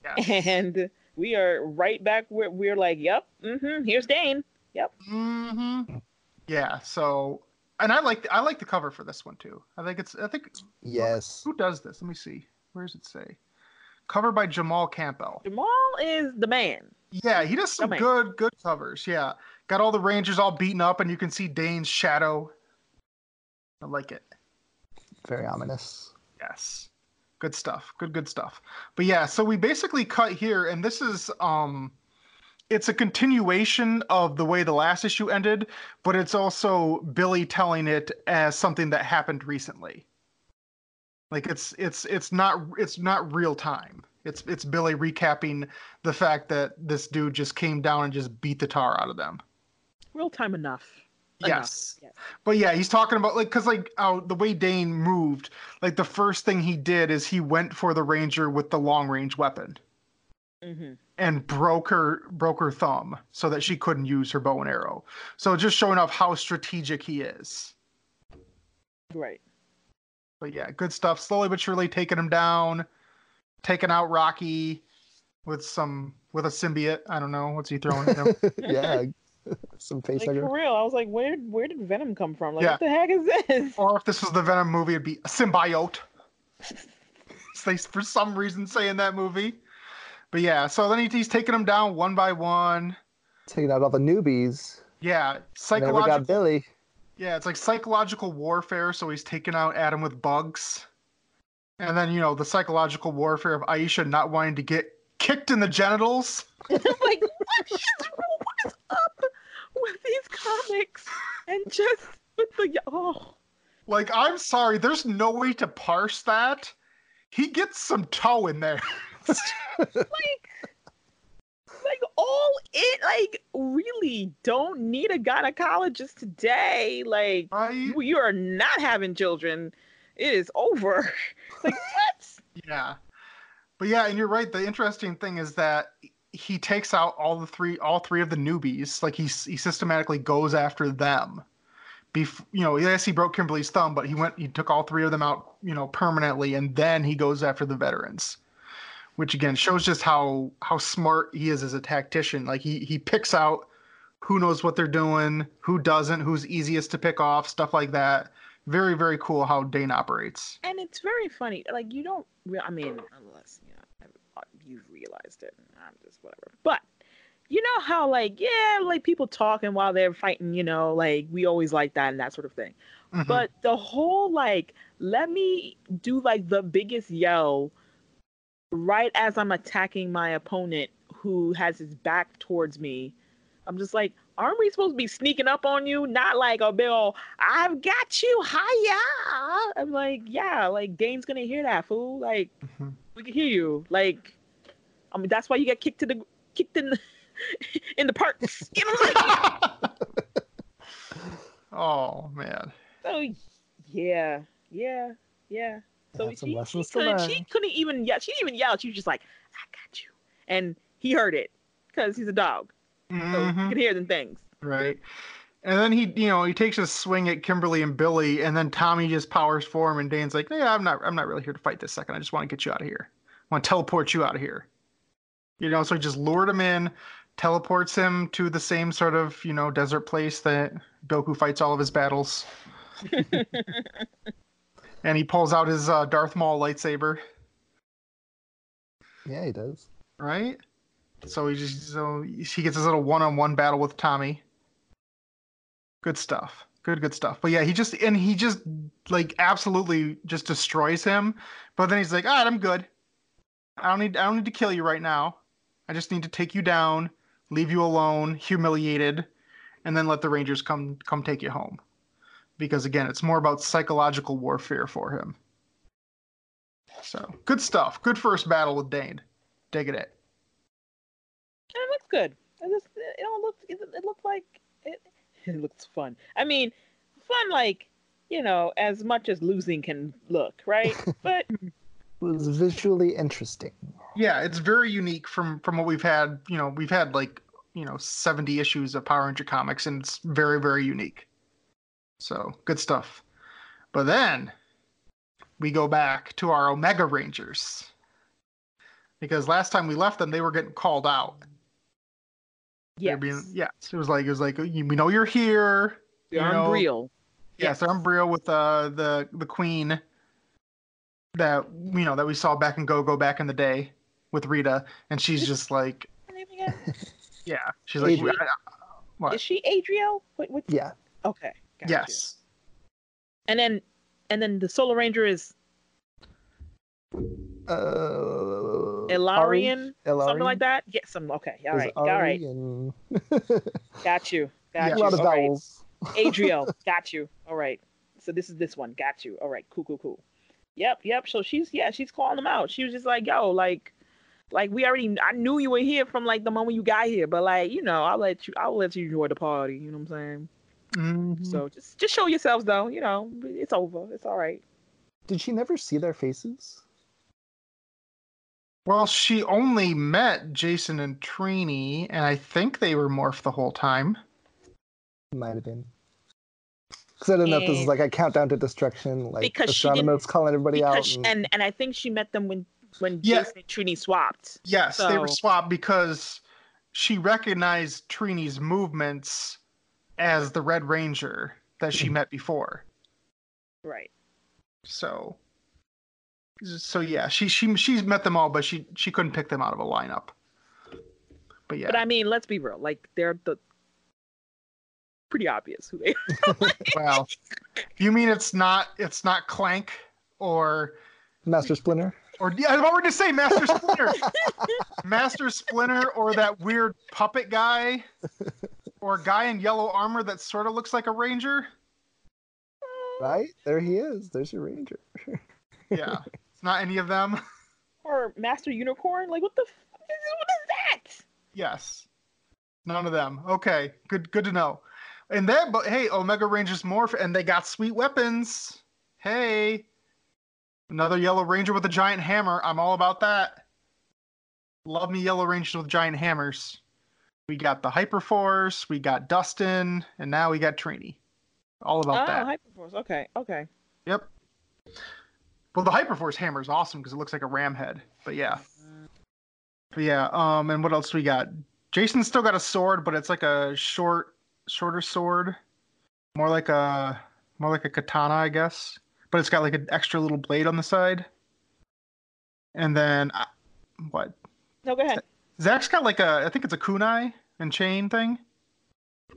Speaker 3: Yes.
Speaker 1: and we are right back where we're like, yep, mm-hmm, here's Dane.
Speaker 3: Yep. Mm-hmm. Yeah. So, and I like I like the cover for this one too. I think it's I think
Speaker 2: Yes.
Speaker 3: who does this? Let me see. Where does it say? Cover by Jamal Campbell.
Speaker 1: Jamal is the man.
Speaker 3: Yeah, he does some good good covers. Yeah, got all the Rangers all beaten up, and you can see Dane's shadow. I like it.
Speaker 2: Very ominous.
Speaker 3: Yes, good stuff. Good good stuff. But yeah, so we basically cut here, and this is um, it's a continuation of the way the last issue ended, but it's also Billy telling it as something that happened recently. Like it's it's it's not it's not real time. It's it's Billy recapping the fact that this dude just came down and just beat the tar out of them.
Speaker 1: Real time enough.
Speaker 3: Yes.
Speaker 1: Yes.
Speaker 3: But yeah, he's talking about like because like how the way Dane moved, like the first thing he did is he went for the ranger with the long range weapon
Speaker 1: Mm-hmm.
Speaker 3: And broke her broke her thumb so that she couldn't use her bow and arrow. So just showing off how strategic he is.
Speaker 1: Right.
Speaker 3: But yeah, good stuff. Slowly but surely taking him down, taking out Rocky with some with a symbiote. I don't know what's he throwing at him.
Speaker 2: yeah. Some face
Speaker 1: Like
Speaker 2: hugger.
Speaker 1: for real, I was like, where where did Venom come from? Like,
Speaker 3: Yeah.
Speaker 1: what the heck is this?
Speaker 3: or if this was the Venom movie, it'd be a symbiote. they for some reason say in that movie. But yeah, so then he, he's taking them down one by one.
Speaker 2: Taking out all the newbies.
Speaker 3: Yeah,
Speaker 2: Never
Speaker 3: psychological.
Speaker 2: got Billy.
Speaker 3: Yeah, it's like psychological warfare. So he's taking out Adam with bugs, and then you know the psychological warfare of Aisha not wanting to get kicked in the genitals.
Speaker 1: Like, what is, what is up with these comics? And just with the oh,
Speaker 3: Like, I'm sorry, there's no way to parse that. He gets some toe in there.
Speaker 1: like, like all it like really don't need a gynecologist today. Like, you, you are not having children. It is over. Like what?
Speaker 3: Yeah. But yeah, and you're right. The interesting thing is that he takes out all the three all three of the newbies. Like he he systematically goes after them. Bef- you know, yes, he broke Kimberly's thumb, but he went he took all three of them out, you know, permanently and then he goes after the veterans. Which again shows just how how smart he is as a tactician. Like he he picks out who knows what they're doing, who doesn't, who's easiest to pick off, stuff like that. Very very cool how Dane operates.
Speaker 1: And it's very funny. Like you don't. Re- I mean, unless you know uh, you've realized it. and I'm just whatever. But you know how like yeah, like people talking while they're fighting. You know, like we always like that and that sort of thing.
Speaker 3: Mhm.
Speaker 1: But the whole like, let me do like the biggest yell right as I'm attacking my opponent who has his back towards me. I'm just like, aren't we supposed to be sneaking up on you? Not like a big old, I've got you, hiya. I'm like, yeah, like Dane's gonna hear that fool. Like,
Speaker 3: Mhm.
Speaker 1: we can hear you. Like, I mean, that's why you get kicked to the kicked in the in the parks. You know what I'm saying?
Speaker 3: oh man.
Speaker 1: So yeah, yeah, yeah. So she, she, couldn't, she couldn't even yell. She didn't even yell. She was just like, "I got you," and he heard it because he's a dog, so
Speaker 3: Mhm.
Speaker 1: he could hear them things.
Speaker 3: Right. And then he, you know, he takes a swing at Kimberly and Billy, and then Tommy just powers for him, and Dane's like, "Yeah, I'm not, I'm not really here to fight this second. I just want to get you out of here. I want to teleport you out of here." You know, so he just lured him in, teleports him to the same sort of, you know, desert place that Goku fights all of his battles, and he pulls out his uh, Darth Maul lightsaber.
Speaker 2: Yeah, he does.
Speaker 3: right? So he just so he gets his little one-on-one battle with Tommy. Good stuff. Good, good stuff. But yeah, he just and he just like absolutely just destroys him. But then he's like, "All right, I'm good. I don't need I don't need to kill you right now. I just need to take you down, leave you alone, humiliated, and then let the Rangers come come take you home." Because again, it's more about psychological warfare for him. So good stuff. Good first battle with Dane. Dig it.
Speaker 1: And it looks good. It just it don't it, it looks like it it looks fun. I mean, fun like you know as much as losing can look, right? but
Speaker 2: It was visually interesting.
Speaker 3: Yeah, it's very unique from from what we've had. You know, we've had like you know 70 issues of Power Ranger comics, and it's very very unique. So good stuff. But then we go back to our Omega Rangers because last time we left them, they were getting called out. They're
Speaker 1: yes,
Speaker 3: being, yeah, it was like it was like we know you're here.
Speaker 1: the
Speaker 3: you know,
Speaker 1: Umbriel.
Speaker 3: Yes, the Umbrio with uh, the the queen that you know that we saw back in Go Go back in the day with Rita, and she's just like,
Speaker 1: Her name again?
Speaker 3: yeah, she's like,
Speaker 2: Adriel.
Speaker 3: I- I- what?
Speaker 1: Is she Adriel? What? what?
Speaker 2: Yeah.
Speaker 1: Okay. Got you.
Speaker 3: yes,
Speaker 1: And then and then the Solar Ranger is
Speaker 2: Uh,
Speaker 1: Ilarian,
Speaker 2: Ari?
Speaker 1: something like that. Yeah, some. Okay. All
Speaker 2: There's
Speaker 1: right. All right.
Speaker 2: And
Speaker 1: Got you. Got
Speaker 3: Yeah.
Speaker 2: a
Speaker 1: you.
Speaker 2: lot of
Speaker 1: All right.
Speaker 2: vowels.
Speaker 1: Adriel, got you. All right. So this is this one. Got you. All right. Cool, cool, cool. Yep, yep. So she's yeah, she's calling them out. She was just like, yo, like, like we already I knew you were here from like the moment you got here, but like, you know, I'll let you I'll let you enjoy the party. You know what I'm saying?
Speaker 3: Mhm.
Speaker 1: So just just show yourselves though, you know, it's over. It's all right.
Speaker 2: Did she never see their faces?
Speaker 3: well, she only met Jason and Trini, and I think they were morphed the whole time.
Speaker 2: Might have been. Because I don't know if this is
Speaker 1: And-
Speaker 2: like a countdown to destruction, like
Speaker 1: Because she didn't-
Speaker 2: astronomers calling everybody
Speaker 1: Because
Speaker 2: out.
Speaker 1: she-
Speaker 2: and-
Speaker 1: and and I think she met them when when
Speaker 3: Yeah.
Speaker 1: Jason and Trini swapped.
Speaker 3: Yes, they were swapped because she recognized Trini's movements as the Red Ranger that she met before.
Speaker 1: Right.
Speaker 3: So, so yeah, she she she's met them all, but she she couldn't pick them out of a lineup. But yeah,
Speaker 1: But I mean, let's be real. Like they're the pretty obvious who they
Speaker 3: well, you mean it's not it's not Clank or
Speaker 2: Master Splinter.
Speaker 3: or yeah, I'm already to say Master Splinter, Master Splinter, or that weird puppet guy, or a guy in yellow armor that sort of looks like a ranger.
Speaker 2: Right? There he is. There's your ranger.
Speaker 3: Yeah, it's not any of them.
Speaker 1: or Master Unicorn. Like what the f- what is that?
Speaker 3: Yes. None of them. Okay. Good good to know. And then but hey, Omega Rangers morph and they got sweet weapons. Hey. Another Yellow Ranger with a giant hammer. I'm all about that. Love me Yellow Rangers with giant hammers. We got the Hyperforce, we got Dustin, and now we got Trini. All about
Speaker 1: oh,
Speaker 3: that.
Speaker 1: Hyperforce. Okay, okay.
Speaker 3: Yep. Well, the Hyperforce hammer is awesome because it looks like a ram head. But yeah. But yeah. Um, and what else we got? Jason's still got a sword, but it's like a short, shorter sword, more like a, more like a katana, I guess. But it's got like an extra little blade on the side. And then, uh, what?
Speaker 1: No, go ahead.
Speaker 3: Zach's got like a, I think it's a kunai and chain thing.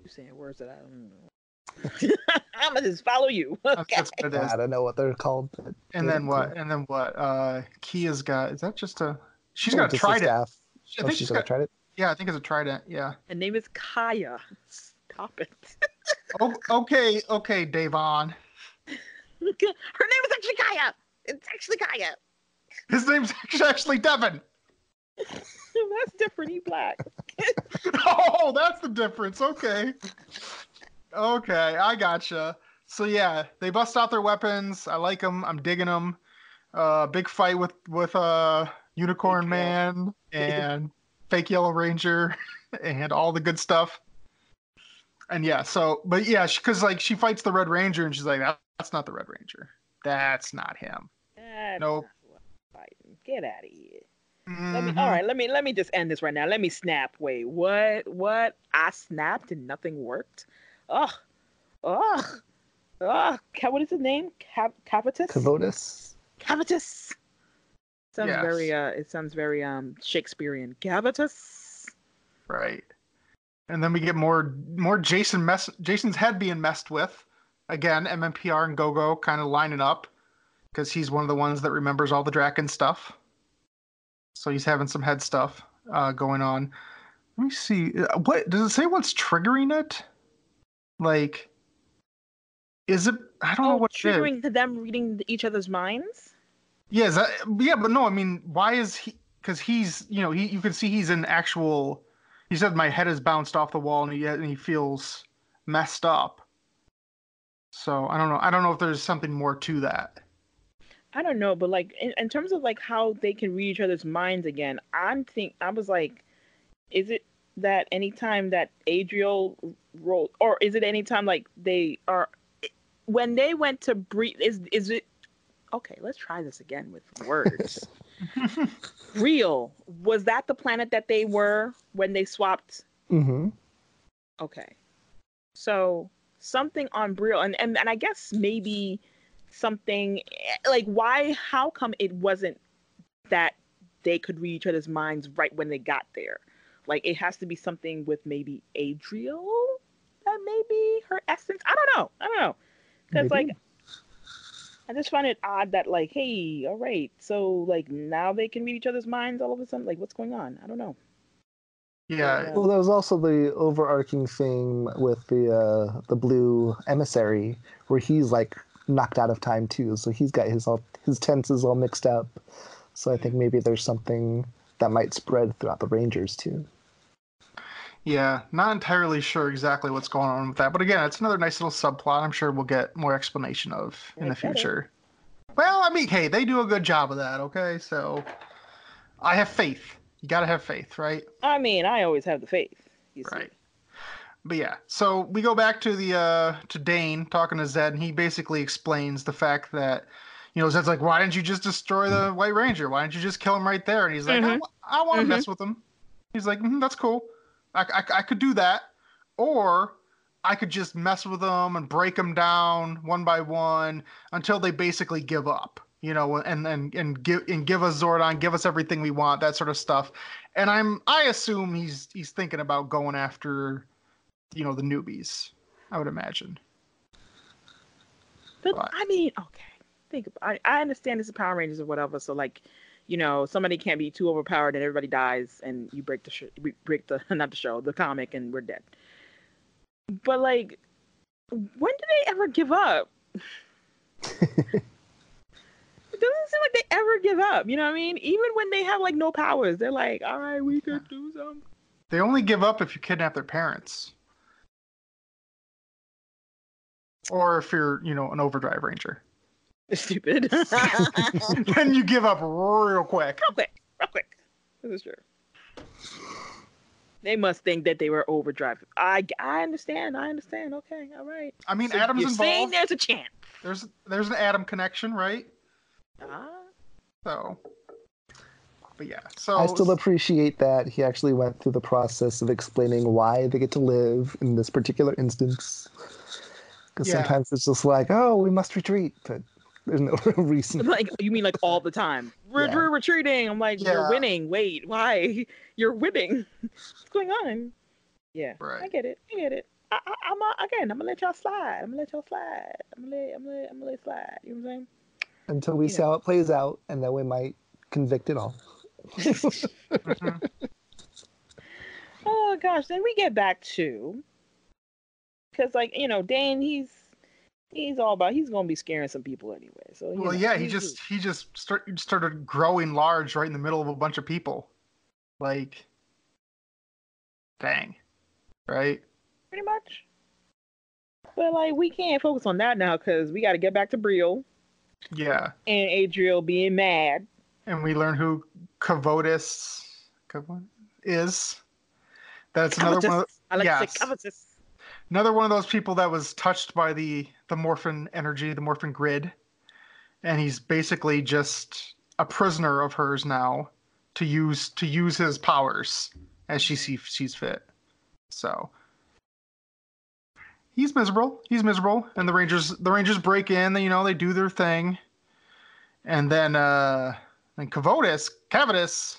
Speaker 1: You saying words that I don't know. I'm gonna just follow you.
Speaker 3: That's,
Speaker 1: Okay.
Speaker 3: that's what it is.
Speaker 2: I don't know what they're called. But
Speaker 3: And
Speaker 2: yeah,
Speaker 3: then what?
Speaker 2: yeah.
Speaker 3: And then what? Uh, Kia's got. Is that just a? She's
Speaker 2: Oh,
Speaker 3: got a
Speaker 2: just a
Speaker 3: trident.
Speaker 2: staff.
Speaker 3: I
Speaker 2: Oh,
Speaker 3: think
Speaker 2: she's
Speaker 3: she's
Speaker 2: got
Speaker 3: a
Speaker 2: tried it.
Speaker 3: Yeah, I think it's a trident. Yeah.
Speaker 1: Her name is Kaya. Stop it.
Speaker 3: Oh, okay, okay, Davon.
Speaker 1: Her name is actually Kaya. It's actually Kaya.
Speaker 3: His name's actually, actually Devin.
Speaker 1: That's different. He black.
Speaker 3: oh, that's the difference. Okay. Okay, I gotcha. So yeah, they bust out their weapons. I like them. I'm digging them. Uh, big fight with with uh Unicorn Man and Fake Yellow Ranger and all the good stuff. And yeah, so but yeah, because like she fights the Red Ranger and she's like, that's not the Red Ranger. That's not him.
Speaker 1: That's
Speaker 3: Nope.
Speaker 1: not what I'm fighting. Get out of here. Let me, all right, let me let me just end this right now. Let me snap. Wait, what? What? I snapped and nothing worked. Ugh, ugh, ugh. What is his name? Cap- Cavitus.
Speaker 2: Cavotus.
Speaker 1: Cavitus. Sounds
Speaker 3: Yes.
Speaker 1: very. Uh, it sounds very um Shakespearean. Cavitus.
Speaker 3: Right. And then we get more more Jason mess Jason's head being messed with. Again, MMPR and GoGo kind of lining up because he's one of the ones that remembers all the Drakkon stuff. So he's having some head stuff uh, going on. Let me see. uh, What does it say? What's triggering it? Like, is it? I don't know
Speaker 1: Oh,
Speaker 3: what it is.
Speaker 1: triggering to them reading each other's minds.
Speaker 3: Yeah, is that, yeah, but no, I mean, why is he? Because he's, you know, he you can see he's in actual. He said my head has bounced off the wall and he and he feels messed up. So I don't know. I don't know if there's something more to that.
Speaker 1: I don't know, but like in, in terms of like how they can read each other's minds again, I'm think I was like, is it that anytime that Adriel rolled, or is it anytime like they are when they went to breathe? Is is it okay? Let's try this again with words. Real was that the planet that they were when they swapped?
Speaker 2: Mm-hmm.
Speaker 1: Okay, so something on Brill, and and, and I guess maybe something like why how come it wasn't that they could read each other's minds right when they got there? Like it has to be something with maybe adriel that maybe her essence? I don't know. I don't know. Because like i just find it odd that like hey all right so like now they can read each other's minds all of a sudden? Like what's going on? I don't know.
Speaker 3: Yeah,
Speaker 2: Well, there was also the overarching thing with the uh, the blue emissary, where he's like knocked out of time too. So he's got his all his tenses all mixed up. So I think maybe there's something that might spread throughout the Rangers too.
Speaker 3: yeah. Not entirely sure exactly what's going on with that, but again, it's another nice little subplot. I'm sure we'll get more explanation of in
Speaker 1: They
Speaker 3: the future. Well, I mean, hey, they do a good job of that. Okay, so I have faith. You gotta have faith, right?
Speaker 1: i mean i always have the faith you see.
Speaker 3: But yeah, so we go back to the uh to Dane talking to Zedd, and he basically explains the fact that you know Zedd's like, why didn't you just destroy the White Ranger? Why didn't you just kill him right there? And he's like,
Speaker 1: Mhm.
Speaker 3: I, want to
Speaker 1: Mhm.
Speaker 3: mess with him. He's like, mm, that's cool. I, I I could do that, or I could just mess with them and break them down one by one until they basically give up. You know, and and and give and give us Zordon, give us everything we want, that sort of stuff. And I'm I assume he's he's thinking about going after, you know, the newbies. I would imagine.
Speaker 1: But
Speaker 3: Right.
Speaker 1: I mean, okay, think about. I, I understand it's the Power Rangers or whatever. So like, you know, somebody can't be too overpowered and everybody dies, and you break the sh- we break the not the show, the comic, and we're dead. But like, when do they ever give up? it doesn't seem like they ever give up. You know what I mean? Even when they have like no powers, they're like, all right, we could do something.
Speaker 3: They only give up if you kidnap their parents. Or if you're, you know, an overdrive ranger.
Speaker 1: Stupid.
Speaker 3: then you give up real quick.
Speaker 1: Real quick, real quick. This is true. They must think that they were overdrive. I, I understand. I understand. Okay, all right.
Speaker 3: I mean,
Speaker 1: So
Speaker 3: Adam's
Speaker 1: you're saying there's a chance.
Speaker 3: There's there's an Adam connection, right?
Speaker 1: Ah,
Speaker 3: So, but yeah. So
Speaker 2: I still appreciate that he actually went through the process of explaining why they get to live in this particular instance. Because
Speaker 3: Yeah.
Speaker 2: sometimes it's just like, oh, we must retreat, but there's no real reason.
Speaker 1: like you mean like all the time? We're,
Speaker 2: Yeah.
Speaker 1: we're retreating. I'm like,
Speaker 3: Yeah.
Speaker 1: you're winning. Wait, why? You're winning. What's going on? Yeah,
Speaker 3: right.
Speaker 1: I get it. I get it. I, I, I'm uh, again. I'm gonna let y'all slide. I'm gonna let y'all slide. I'm gonna let. I'm gonna. I'm gonna let slide. You know what I'm saying?
Speaker 2: Until we
Speaker 1: you
Speaker 2: see
Speaker 1: know.
Speaker 2: how it plays out, and then we might convict it all.
Speaker 1: saying?
Speaker 3: Mhm.
Speaker 1: Oh gosh, then we get back to because like you know Dane, he's he's all about he's gonna be scaring some people anyway. So
Speaker 3: Well,
Speaker 1: know,
Speaker 3: yeah, he just he just start, started growing large right in the middle of a bunch of people. Like, dang, right?
Speaker 1: pretty much. But like we can't focus on that now because we got to get back to Brio
Speaker 3: Yeah,
Speaker 1: and Adriel being mad.
Speaker 3: and we learn who Kavotis Kavo- is. That's another one. Of,
Speaker 1: I like to say covetous.
Speaker 3: Another one of those people that was touched by the the morphin energy, the morphin grid, and he's basically just a prisoner of hers now to use to use his powers as she see, sees fit. So he's miserable. He's miserable, and the Rangers the Rangers break in. You know they do their thing, and then uh then Cavotis Cavotis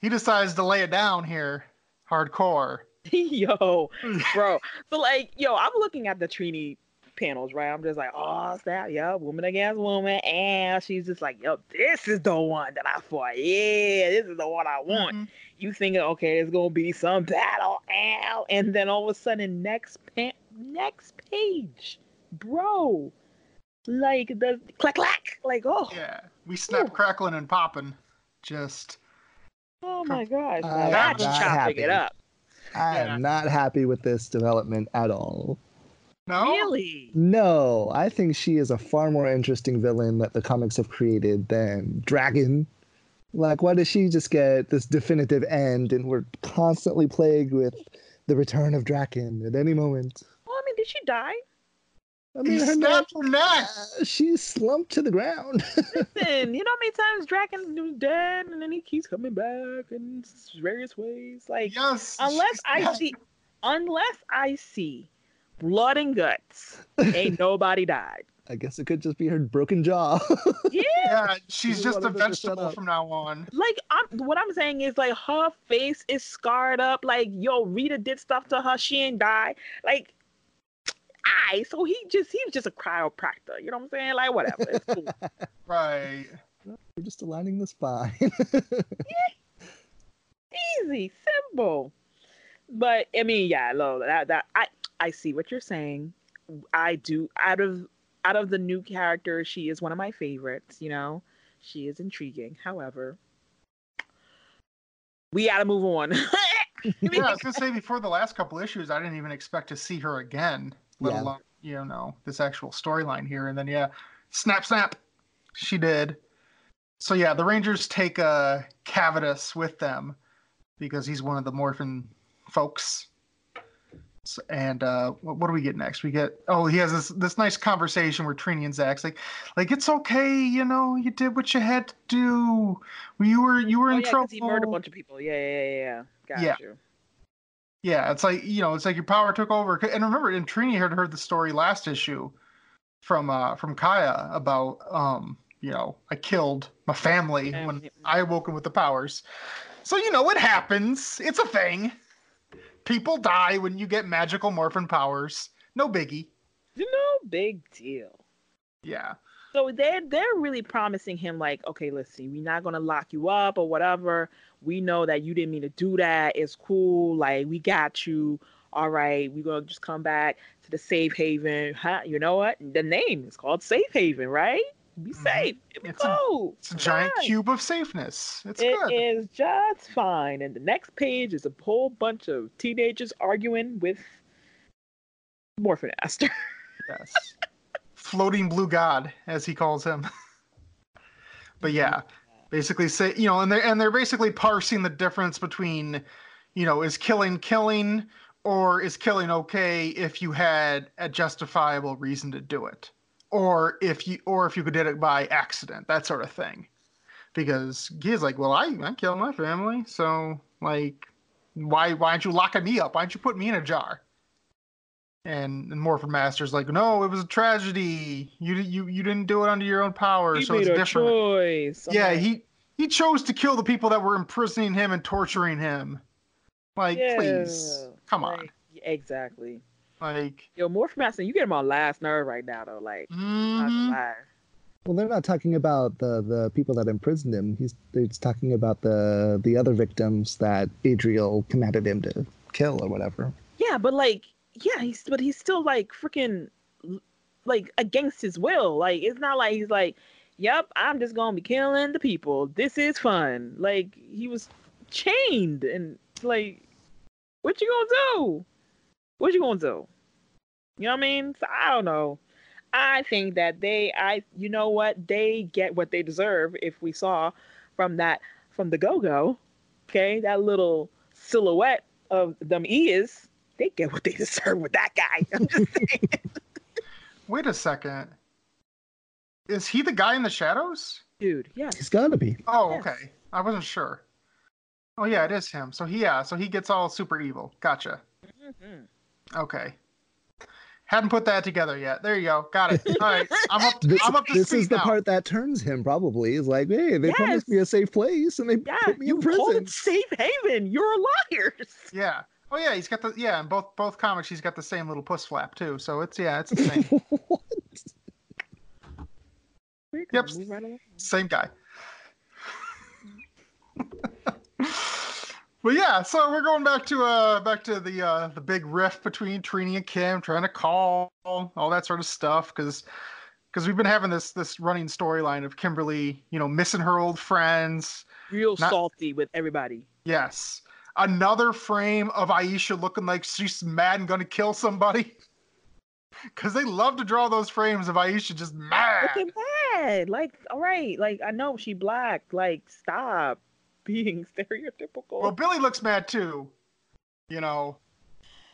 Speaker 3: he decides to lay it down here hardcore.
Speaker 1: yo, bro. So like, yo, I'm looking at the Trini panels, right? I'm just like, oh, snap, yeah, woman against woman, and she's just like, yo, this is the one that I fought. Yeah, this is the one I want.
Speaker 3: Mhm.
Speaker 1: You thinking, okay, it's gonna be some battle, ow, and then all of a sudden, next pa- next page, bro, like the clack clack, like oh,
Speaker 3: Yeah, we snap,
Speaker 1: Ooh.
Speaker 3: crackling, and popping. Just
Speaker 1: oh my gosh, now
Speaker 2: I'm
Speaker 1: that's
Speaker 2: not
Speaker 1: chopping
Speaker 2: happy.
Speaker 1: it up.
Speaker 2: I
Speaker 3: Yeah.
Speaker 2: am not happy with this development at all.
Speaker 3: no.
Speaker 1: Really?
Speaker 2: No, I think she is a far more interesting villain that the comics have created than Drakkon. Like, why does she just get this definitive end and we're constantly plagued with the return of Drakkon at any moment?
Speaker 1: Well, I mean, did she die?
Speaker 2: I
Speaker 3: He
Speaker 2: mean, her neck,
Speaker 3: snapped her neck.
Speaker 2: uh, she's slumped to the ground.
Speaker 1: Listen, you know how many times Drakkon was dead and then he keeps coming back in various ways? Like,
Speaker 3: Yes.
Speaker 1: unless I
Speaker 3: dead.
Speaker 1: see, unless I see blood and guts, ain't nobody died.
Speaker 2: I guess it could just be her broken jaw.
Speaker 1: Yeah,
Speaker 3: Yeah, she's
Speaker 2: She
Speaker 3: just a
Speaker 2: wanted to shut
Speaker 3: vegetable from now on.
Speaker 1: like I'm. What I'm saying is, like, her face is scarred up. Like, yo, Rita did stuff to her. She ain't die. Like, I. So he just he was just a chiropractor. You know what I'm saying? Like, whatever. It's cool.
Speaker 3: Right.
Speaker 2: We're just aligning the spine.
Speaker 1: easy, simple. But I mean, yeah, look, that that I I see what you're saying. I do out of out of the new characters, she is one of my favorites. You know, she is intriguing. However, we gotta move on.
Speaker 3: Yeah, I was gonna say before the last couple issues, I didn't even expect to see her again, let
Speaker 2: Yeah.
Speaker 3: alone you know this actual storyline here. And then yeah, snap, snap, she did. So yeah, the Rangers take uh, Cavitus with them because he's one of the Morphin folks. And uh, what, what do we get next? We get oh, he has this this nice conversation where Trini and Zach's like, like it's okay, you know, you did what you had to do. You were you were
Speaker 1: oh,
Speaker 3: in
Speaker 1: yeah,
Speaker 3: trouble.
Speaker 1: 'cause he murdered a bunch of people. Yeah, yeah, yeah, yeah. Got
Speaker 3: Yeah.
Speaker 1: you.
Speaker 3: Yeah, it's like you know, it's like your power took over. And remember, and Trini had heard the story last issue from uh from Kaya about um you know I killed my family when
Speaker 1: Family.
Speaker 3: I awoken with the powers. So you know it happens. It's a thing. People die when you get magical morphin powers. No biggie.
Speaker 1: No big deal.
Speaker 3: Yeah.
Speaker 1: So they're they're really promising him like, okay, listen, we're not gonna lock you up or whatever. We know that you didn't mean to do that. It's cool. Like we got you. All right, we're gonna just come back to the safe haven. Huh? You know what? The name is called Safe Haven, right? Be
Speaker 3: Mhm.
Speaker 1: safe. It'll be
Speaker 3: It's a- It's a giant
Speaker 1: Fine.
Speaker 3: cube of safeness. It's
Speaker 1: It
Speaker 3: good.
Speaker 1: is just fine. And the next page is a whole bunch of teenagers arguing with Morphin Master.
Speaker 3: Yes. Floating blue god, as he calls him. but yeah, basically say you know, and they're and they're basically parsing the difference between, you know, is killing killing or is killing okay if you had a justifiable reason to do it. Or if you or if you could did it by accident, that sort of thing. Because he's like, Well, I, I killed my family, so like why why aren't you locking me up? Why don't you put me in a jar? And, and Morphin Master's like, no, it was a tragedy. You you you didn't do it under your own power,
Speaker 1: He
Speaker 3: so
Speaker 1: made
Speaker 3: it's
Speaker 1: a
Speaker 3: different.
Speaker 1: choice. I'm
Speaker 3: Yeah,
Speaker 1: like,
Speaker 3: he he chose to kill the people that were imprisoning him and torturing him. Like, please, come on.
Speaker 1: like, yeah, exactly.
Speaker 3: Like,
Speaker 1: Yo, Morph Master, you get him on last nerve right now though. Like, not gonna
Speaker 3: mhm.
Speaker 2: Well, they're not talking about the the people that imprisoned him. He's they're talking about the the other victims that Adriel commanded him to kill or whatever.
Speaker 1: Yeah, but like, yeah, he's but he's still like freaking like against his will. Like it's not like he's like, "Yep, I'm just gonna be killing the people. This is fun." Like he was chained and like, what you gonna do? What you gonna do? You know what I mean? So I don't know. I think that they, I, you know what, they get what they deserve. If we saw from that, from the go go, okay, that little silhouette of them ears, they get what they deserve with that guy. I'm just saying.
Speaker 3: Wait a second. Is he the guy in the shadows?
Speaker 1: Dude, yeah.
Speaker 2: He's got to be.
Speaker 3: Oh,
Speaker 1: Yes.
Speaker 3: okay. I wasn't sure. Oh yeah, it is him. So he yeah, so he gets all super evil. Gotcha.
Speaker 1: Mhm.
Speaker 3: Okay. Hadn't put that together yet. There you go. Got it. All right. I'm up.
Speaker 2: This,
Speaker 3: I'm up to
Speaker 2: this
Speaker 3: speed
Speaker 2: is the
Speaker 3: now.
Speaker 2: part that turns him. Probably is like, hey, they promised me a safe place and they
Speaker 1: Yeah,
Speaker 2: put me
Speaker 1: you
Speaker 2: in
Speaker 1: called
Speaker 2: prison.
Speaker 1: safe haven. You're liars.
Speaker 3: Yeah. Oh yeah, he's got the yeah. In both both comics, he's got the same little puss flap too. So it's yeah, it's the same
Speaker 2: What?
Speaker 3: Yep.
Speaker 1: right
Speaker 3: same guy. But yeah, so we're going back to uh back to the uh the big rift between Trini and Kim, trying to call all that sort of stuff because because we've been having this this running storyline of Kimberly, you know, missing her old friends.
Speaker 1: Real
Speaker 3: Not-
Speaker 1: salty with everybody.
Speaker 3: Yes, another frame of Aisha looking like she's mad and gonna kill somebody. Because they love to draw those frames of Aisha just mad.
Speaker 1: Looking bad. Like, all right. Like, I know she black. Like, stop being stereotypical.
Speaker 3: Well, Billy looks mad too, you know,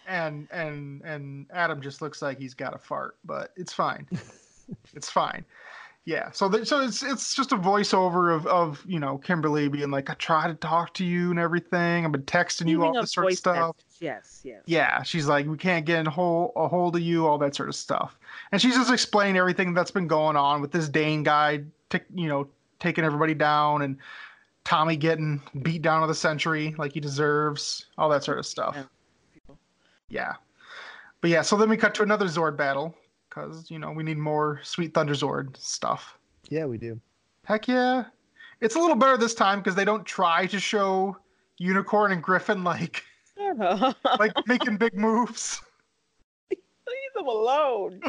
Speaker 3: and and and Adam just looks like he's got a fart, but it's fine. it's fine. Yeah. So th- so it's it's just a voiceover of of you know Kimberly being like, I try to talk to you and everything. I've been texting you all this sort of stuff.
Speaker 1: message. Yes, yes.
Speaker 3: Yeah, she's like, we can't get in hold, a hold of you, all that sort of stuff. And she's just explaining everything that's been going on with this Dane guy, t- you know, taking everybody down, and Tommy getting beat down of the century like he deserves, all that sort of stuff.
Speaker 1: Yeah.
Speaker 3: Yeah. But yeah, so then we cut to another Zord battle because, you know, we need more Sweet Thunder Zord stuff.
Speaker 2: yeah, we do.
Speaker 3: Heck yeah. It's a little better this time because they don't try to show Unicorn and Griffin like like making big moves.
Speaker 1: Leave them alone.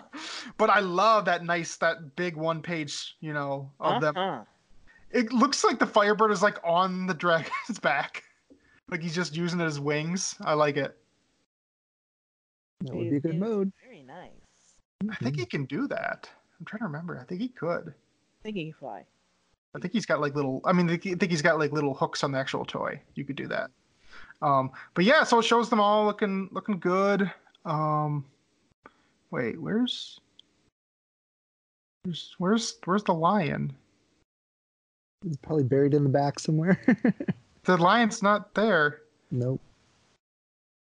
Speaker 3: but I love that nice, that big one page, you know, of them.
Speaker 1: Uh-huh.
Speaker 3: It looks like the Firebird is like on the dragon's back. Like he's just using it as wings. I like it.
Speaker 2: That would be a good
Speaker 1: It is
Speaker 2: mode.
Speaker 1: Very nice.
Speaker 3: I think he can do that. I'm trying to remember. I think he could.
Speaker 1: I think he can fly.
Speaker 3: I think he's got like little. I mean, I think he's got like little hooks on the actual toy. You could do that. Um, but yeah, so it shows them all looking looking good. Um, wait, where's where's where's where's the lion?
Speaker 2: He's probably buried in the back somewhere.
Speaker 3: The lion's not there.
Speaker 2: nope.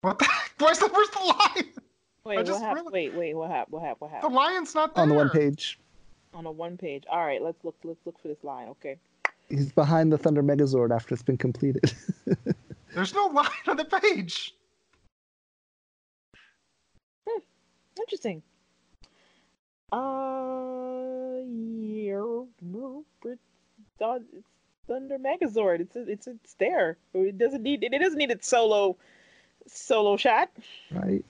Speaker 3: What the? Where's the where's the lion?
Speaker 1: Wait, what happened?
Speaker 3: really-
Speaker 1: Wait, wait, what happened? What happened? What
Speaker 3: The lion's not there.
Speaker 2: On the one page.
Speaker 1: On a one page. All right, let's look. Let's look for this line. Okay.
Speaker 2: He's behind the Thunder Megazord after it's been completed.
Speaker 3: There's no lion on the page.
Speaker 1: Interesting. Uh, yeah, no, it's, it's Thunder Megazord. It's it's it's there. It doesn't need it doesn't need its solo solo shot.
Speaker 2: right?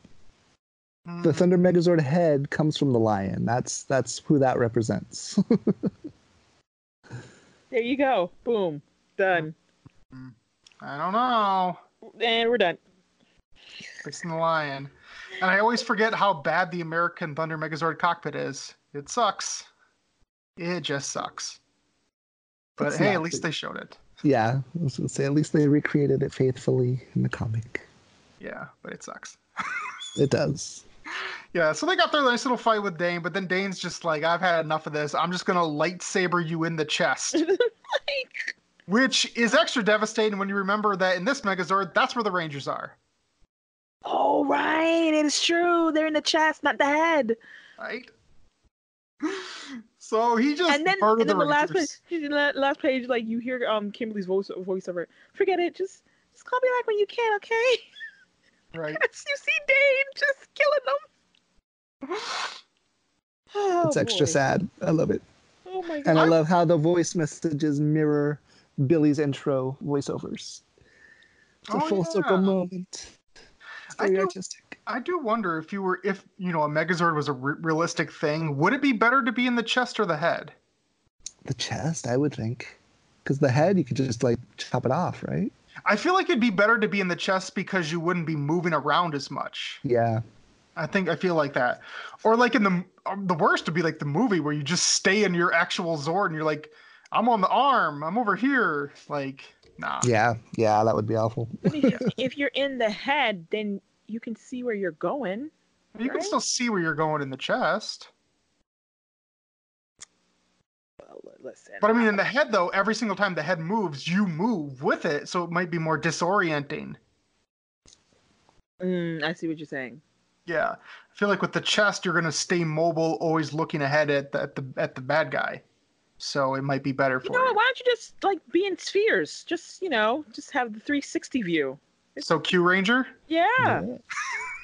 Speaker 2: The
Speaker 3: Mm,
Speaker 2: Thunder Megazord head comes from the lion. That's that's who that represents.
Speaker 1: There you go. Boom. Done.
Speaker 3: I don't know.
Speaker 1: And we're done.
Speaker 3: Fixing the lion. And I always forget how bad the American Thunder Megazord cockpit is. It sucks. It just sucks. But
Speaker 2: It's
Speaker 3: hey, at least
Speaker 2: big.
Speaker 3: they showed it.
Speaker 2: yeah, I was gonna say at least they recreated it faithfully in the comic.
Speaker 3: Yeah, but it sucks.
Speaker 2: It does.
Speaker 3: Yeah, so they got their nice little fight with Dane, but then Dane's just like, I've had enough of this. I'm just gonna lightsaber you in the chest.
Speaker 1: Like,
Speaker 3: Which is extra devastating when you remember that in this Megazord, that's where the Rangers are.
Speaker 1: oh right, it is true. They're in the chest, not the head.
Speaker 3: Right? So he just
Speaker 1: and then,
Speaker 3: murdered
Speaker 1: and then
Speaker 3: the
Speaker 1: the last page, la- last page, like you hear um Kimberly's voice voiceover. Forget it. Just just call me back when you can, okay?
Speaker 3: Right.
Speaker 1: you see Dane just killing them. Oh,
Speaker 2: it's extra
Speaker 1: boy.
Speaker 2: sad. I love it.
Speaker 1: Oh my god.
Speaker 2: And I love how the voice messages mirror Billy's intro voiceovers. It's a
Speaker 3: Oh,
Speaker 2: full circle moment. It's
Speaker 3: I
Speaker 2: very
Speaker 3: do-
Speaker 2: artistic.
Speaker 3: I do wonder if you were, if you know, a Megazord was a re- realistic thing. Would it be better to be in the chest or the head?
Speaker 2: The chest, I would think. Because the head, you could just like chop it off, right?
Speaker 3: I feel like it'd be better to be in the chest because you wouldn't be moving around as much.
Speaker 2: Yeah.
Speaker 3: I think I feel like that, or like in the um, the worst would be like the movie where you just stay in your actual Zord and you're like, I'm on the arm, I'm over here, like nah.
Speaker 2: Yeah. Yeah, that would be awful.
Speaker 1: If, if you're in the head, then you can see where you're going.
Speaker 3: You can still see where you're going in the chest,
Speaker 1: Well, li- listen.
Speaker 3: but I mean in the head though, every single time the head moves, you move with it, so it might be more disorienting.
Speaker 1: Mm, I see what you're saying.
Speaker 3: Yeah, I feel like with the chest, you're gonna stay mobile, always looking ahead at the at the, at the bad guy. So it might be better
Speaker 1: You
Speaker 3: for
Speaker 1: know
Speaker 3: you.
Speaker 1: what? Why don't you just like be in spheres? Just you know, just have the 360 view.
Speaker 3: So Q Ranger,
Speaker 1: Yeah,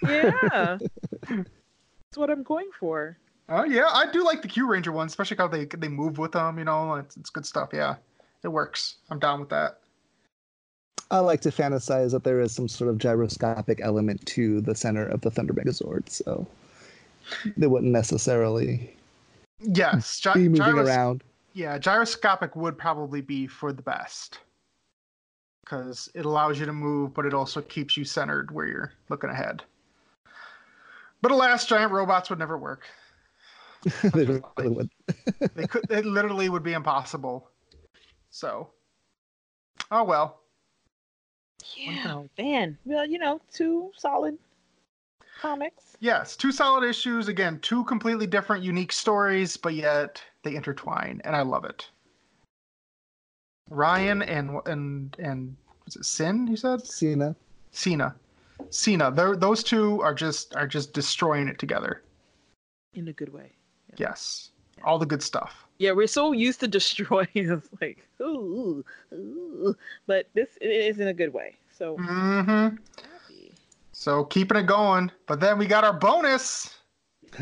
Speaker 1: yeah. That's what I'm going for.
Speaker 3: Oh yeah, I do like the Q Ranger one, especially how they they move with them. You know, it's, it's good stuff. Yeah, it works. I'm down with that.
Speaker 2: I like to fantasize that there is some sort of gyroscopic element to the center of the Thunder Megazord, so they wouldn't necessarily
Speaker 3: Yes, gy-
Speaker 2: be moving
Speaker 3: gyros-
Speaker 2: around.
Speaker 3: Yeah, gyroscopic would probably be for the best because it allows you to move, but it also keeps you centered where you're looking ahead. But alas, giant robots would never work.
Speaker 2: they really would.
Speaker 3: They could. It literally would be impossible. So, oh well.
Speaker 1: Yeah, man. Well, you know, two solid comics.
Speaker 3: Yes, two solid issues. Again, two completely different, unique stories, but yet they intertwine, and I love it. Ryan and and and was it Sin? You said
Speaker 2: Cena.
Speaker 3: Cena. Cena. tho- Those two are just are just destroying it together.
Speaker 1: In a good way.
Speaker 3: Yes, all the good stuff.
Speaker 1: Yeah, we're so used to destroying. It's like, ooh, ooh. But this it is in a good way. So
Speaker 3: hmm
Speaker 1: happy.
Speaker 3: So keeping it going, but then we got our bonus.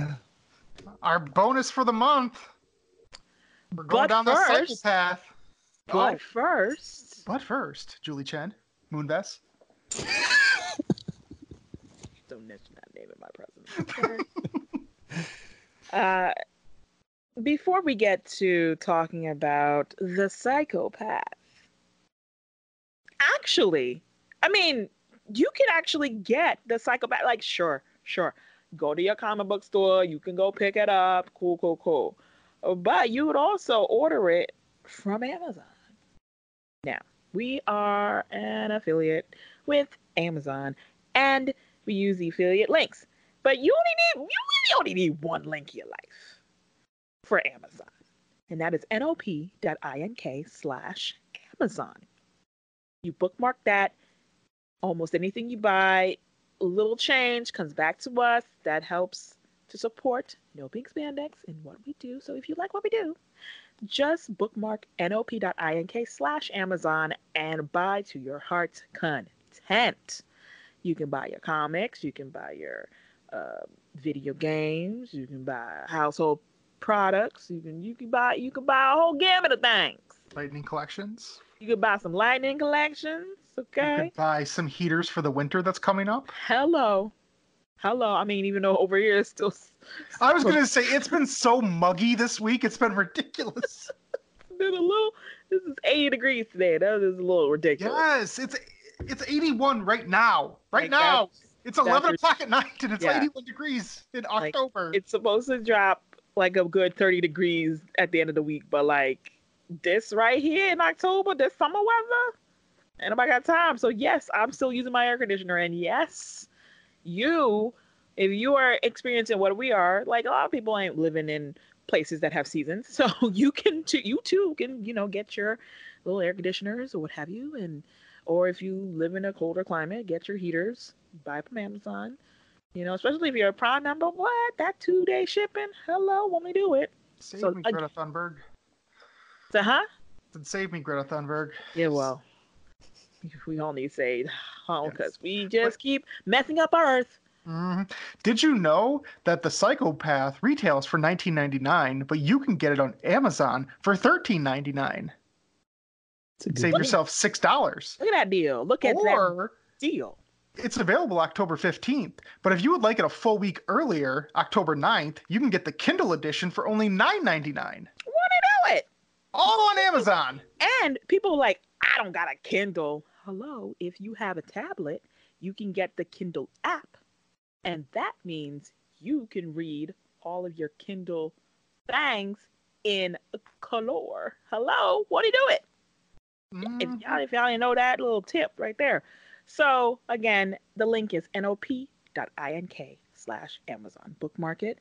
Speaker 3: Our bonus for the month. We're going
Speaker 1: But
Speaker 3: down the
Speaker 1: first-
Speaker 3: path.
Speaker 1: But
Speaker 3: Oh,
Speaker 1: first,
Speaker 3: but first, Julie Chen, Moonves.
Speaker 1: don't mention that name in my presence. Uh, before we get to talking about the psychopath, actually, I mean, you can actually get the psychopath. Like, sure, sure, go to your comic book store. You can go pick it up. Cool, cool, cool. But you would also order it from Amazon. Now, we are an affiliate with Amazon, and we use the affiliate links. But you only need you really only need one link in your life for Amazon, and that is nop.ink slash Amazon. You bookmark that. Almost anything you buy, a little change comes back to us. That helps to support No Pink Spandex and what we do. So if you like what we do, just bookmark nop.ink slash Amazon and buy to your heart's content. You can buy your comics, you can buy your uh, video games, you can buy household products, you can you can buy you can buy a whole gamut of things.
Speaker 3: Lightning collections.
Speaker 1: You can buy some lightning collections, Okay.
Speaker 3: You could buy some heaters for the winter that's coming up.
Speaker 1: Hello. Hello. I mean, even though over here it's still
Speaker 3: I was gonna say it's been so muggy this week. It's been ridiculous.
Speaker 1: been a little this is 80 degrees today. That is a little ridiculous.
Speaker 3: yes, it's it's 81 right now. Right
Speaker 1: Like,
Speaker 3: now,
Speaker 1: that's-
Speaker 3: it's
Speaker 1: that's
Speaker 3: 11 o'clock at night, and it's
Speaker 1: Yeah.
Speaker 3: 81 degrees in
Speaker 1: Like,
Speaker 3: October.
Speaker 1: it's supposed to drop like a good 30 degrees at the end of the week, but like this right here in October, this summer weather, and I got time. So yes, I'm still using my air conditioner, and yes, you, if you are experiencing what we are, like a lot of people ain't living in places that have seasons, so you can too, you too can you know get your little air conditioners or what have you, and or if you live in a colder climate, get your heaters, buy from Amazon. You know, especially if you're a Prime member, what that two day shipping? Hello, when we do it.
Speaker 3: Save
Speaker 1: so
Speaker 3: me, Greta Thunberg.
Speaker 1: So, huh?
Speaker 3: Save me, Greta Thunberg.
Speaker 1: Yeah, well, we all need saved, huh?
Speaker 3: Yes.
Speaker 1: Because we just keep messing up our Earth.
Speaker 3: Mhm. Did you know that the Psychopath retails for 19.99, but you can get it on Amazon for 13.99?
Speaker 2: It's a good
Speaker 3: Save yourself six dollars.
Speaker 1: Look at that deal. Look at that deal.
Speaker 3: it's available October 15th. But if you would like it a full week earlier, October 9th, you can get the Kindle edition for only $9.99.
Speaker 1: Want to know it?
Speaker 3: All on Amazon.
Speaker 1: And people are like, I don't got a Kindle. Hello, if you have a tablet, you can get the Kindle app. And that means you can read all of your Kindle things in color. Hello, what do you do it? If
Speaker 3: Mhm.
Speaker 1: y'all, if y'all didn't know that little tip right there. So again, the link is nop.ink slash Amazon. Bookmark it.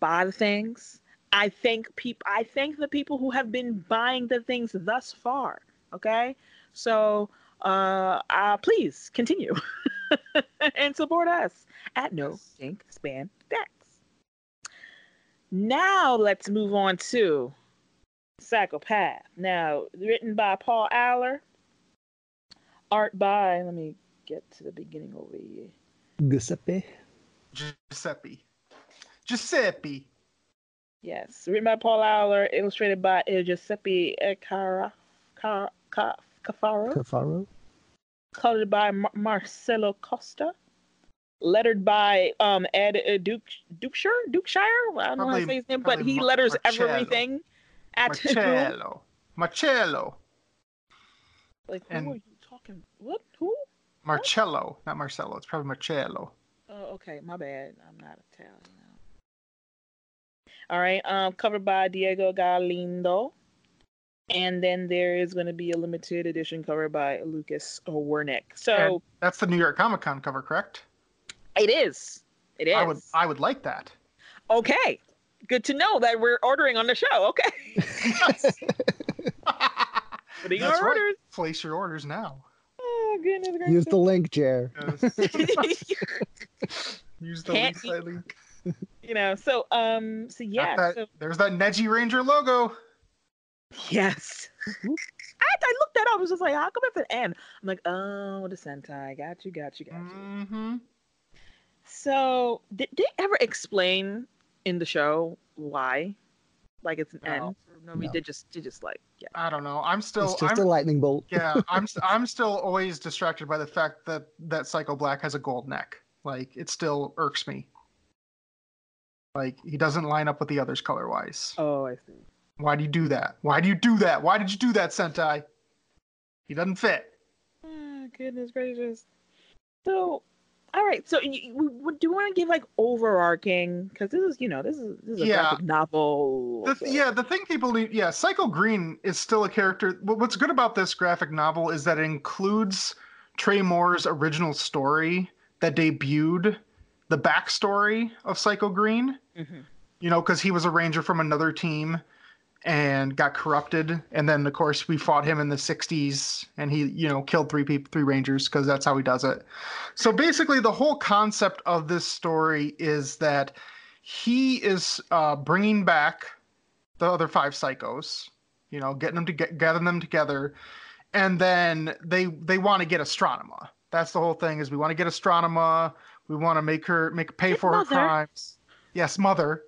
Speaker 1: Buy the things. I thank people. I thank the people who have been buying the things thus far. Okay, so uh, uh please continue and support us at No Ink Span Decks. Now let's move on to Psychopath. Now, written by Paul Allor, art by, let me get to the beginning over here.
Speaker 2: Giuseppe.
Speaker 3: Giuseppe. Giuseppe.
Speaker 1: Yes, written by Paul Allor, illustrated by uh, Giuseppe Cara, Car, Car, Cafaro,
Speaker 2: Cafaro.
Speaker 1: colored by Mar- Marcelo Costa, lettered by um, Ed uh, Duke Dukeshire. Dukeshire. I don't know how to say his name, but he letters
Speaker 3: Marcello.
Speaker 1: everything. At who?
Speaker 3: Marcello. Marcello.
Speaker 1: Like who
Speaker 3: And-
Speaker 1: are you talking? What? Who?
Speaker 3: Marcello, not Marcello. It's probably Marcello.
Speaker 1: Oh, okay, my bad. I'm not Italian. All right, um, covered by Diego Galindo, and then there is going to be a limited edition cover by Lucas Werneck. So
Speaker 3: And that's the New York Comic Con cover, correct?
Speaker 1: it is. It is.
Speaker 3: I would I would like that.
Speaker 1: Okay, good to know that we're ordering on the show. Okay, what are your
Speaker 3: That's right.
Speaker 1: orders?
Speaker 3: Place your orders now.
Speaker 1: Oh goodness gracious!
Speaker 2: Use the link, Jer.
Speaker 3: Use the
Speaker 1: Can't
Speaker 3: Lisa link.
Speaker 1: you know, so um, so yeah,
Speaker 3: that-
Speaker 1: so
Speaker 3: There's that Neji Ranger logo.
Speaker 1: Yes. I, I looked that up. I was just like, how come it's an N? I'm like, oh, the Sentai. Got you, got you, got you.
Speaker 3: Mm-hmm.
Speaker 1: So, did they ever explain in the show why? Like it's an
Speaker 3: No.
Speaker 1: N? No, we
Speaker 2: No.
Speaker 1: did just, did just like, yeah.
Speaker 3: I don't know. I'm still.
Speaker 2: it's just
Speaker 3: I'm,
Speaker 2: a lightning bolt.
Speaker 3: yeah, I'm. I'm still always distracted by the fact that that Psycho Black has a gold neck. Like it still irks me. Like he doesn't line up with the others color wise.
Speaker 1: Oh, I see.
Speaker 3: Why do you do that? Why do you do that? Why did you do that, Sentai? He doesn't fit.
Speaker 1: Oh, goodness gracious. So, all right. So, you, do you want to give like overarching? Because this is, you know, this is this is a
Speaker 3: Yeah.
Speaker 1: graphic novel.
Speaker 3: The,
Speaker 1: so-
Speaker 3: yeah, the thing people need, yeah, Psycho Green is still a character. What's good about this graphic novel is that it includes Trey Moore's original story that debuted the backstory of Psycho Green.
Speaker 1: Mhm.
Speaker 3: You know, because he was a ranger from another team and got corrupted, and then of course we fought him in the '60s, and he, you know, killed three people, three rangers, because that's how he does it. So basically, the whole concept of this story is that he is uh, bringing back the other five psychos, you know, getting them to get gathering them together, and then they they want to get Astronema. That's the whole thing. Is we want to get Astronema. We want to make her make pay
Speaker 1: His
Speaker 3: for her crimes. Yes, mother.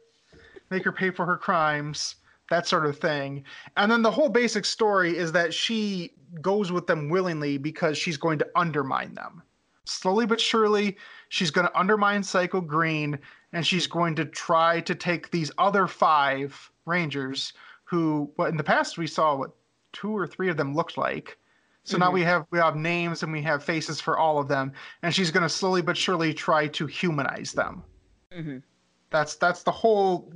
Speaker 3: Make her pay for her crimes. That sort of thing. And then the whole basic story is that she goes with them willingly because she's going to undermine them. Slowly but surely, she's going to undermine Psycho Green and she's going to try to take these other five Rangers who, what in the past we saw what two or three of them looked like. So now
Speaker 1: Mhm.
Speaker 3: we have we have names and we have faces for all of them, and she's going to slowly but surely try to humanize them.
Speaker 1: Mhm.
Speaker 3: That's that's the whole,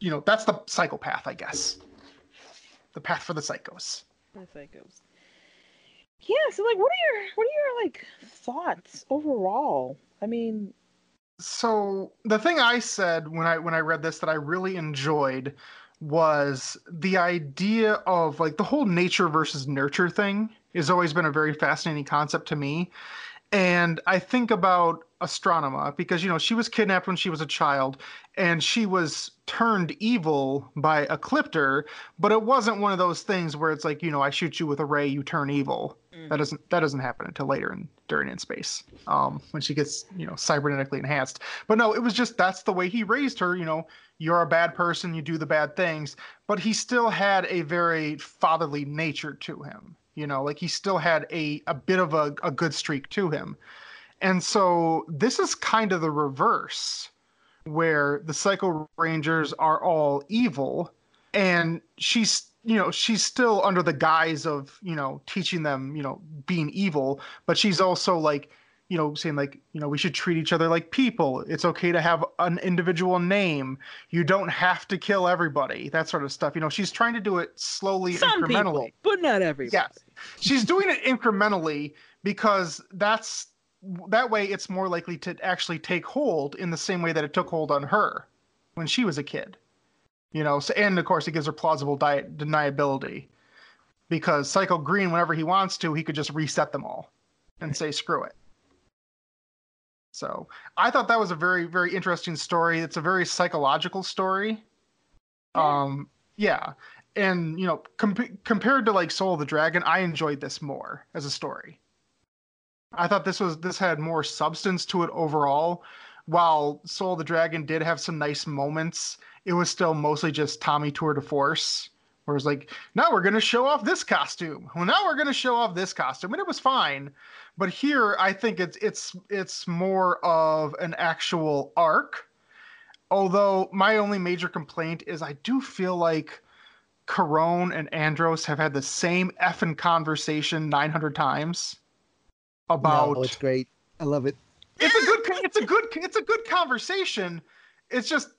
Speaker 3: you know, that's the psychopath, I guess. The path for the psychos.
Speaker 1: It goes. Yeah, so like what are your what are your like thoughts overall? I mean,
Speaker 3: So the thing I said when I when I read this that I really enjoyed was the idea of like the whole nature versus nurture thing has always been a very fascinating concept to me. and I think about Astronema because you know she was kidnapped when she was a child and she was turned evil by Ecliptor, but it wasn't one of those things where it's like you know I shoot you with a ray, you turn evil. Mm. That doesn't that doesn't happen until later in during in space um, when she gets you know cybernetically enhanced. But no, it was just that's the way he raised her. You know, you're a bad person, you do the bad things, but he still had a very fatherly nature to him you know like he still had a, a bit of a, a good streak to him and so this is kind of the reverse where the psycho rangers are all evil and she's you know she's still under the guise of you know teaching them you know being evil but she's also like you know, saying like, you know, we should treat each other like people. It's okay to have an individual name. You don't have to kill everybody. That sort of stuff. You know, she's trying to do it slowly,
Speaker 1: Some
Speaker 3: incrementally,
Speaker 1: people, but not everybody.
Speaker 3: Yeah, she's doing it incrementally because that's that way it's more likely to actually take hold in the same way that it took hold on her when she was a kid. You know, so, and of course it gives her plausible deniability because Psycho Green, whenever he wants to, he could just reset them all and say screw it. So I thought that was a very, very interesting story. It's a very psychological story. Yeah. Um, yeah, and you know, comp- compared to like Soul of the Dragon, I enjoyed this more as a story. I thought this was this had more substance to it overall. While Soul of the Dragon did have some nice moments, it was still mostly just Tommy tour de force. Where it's like, now we're gonna show off this costume. Well, now we're gonna show off this costume, and it was fine. But here, I think it's it's it's more of an actual arc. Although my only major complaint is I do feel like Karone and Andros have had the same effing conversation 900 times about.
Speaker 2: No, it's great. I love it.
Speaker 3: It's a good. It's a good. It's a good conversation. It's just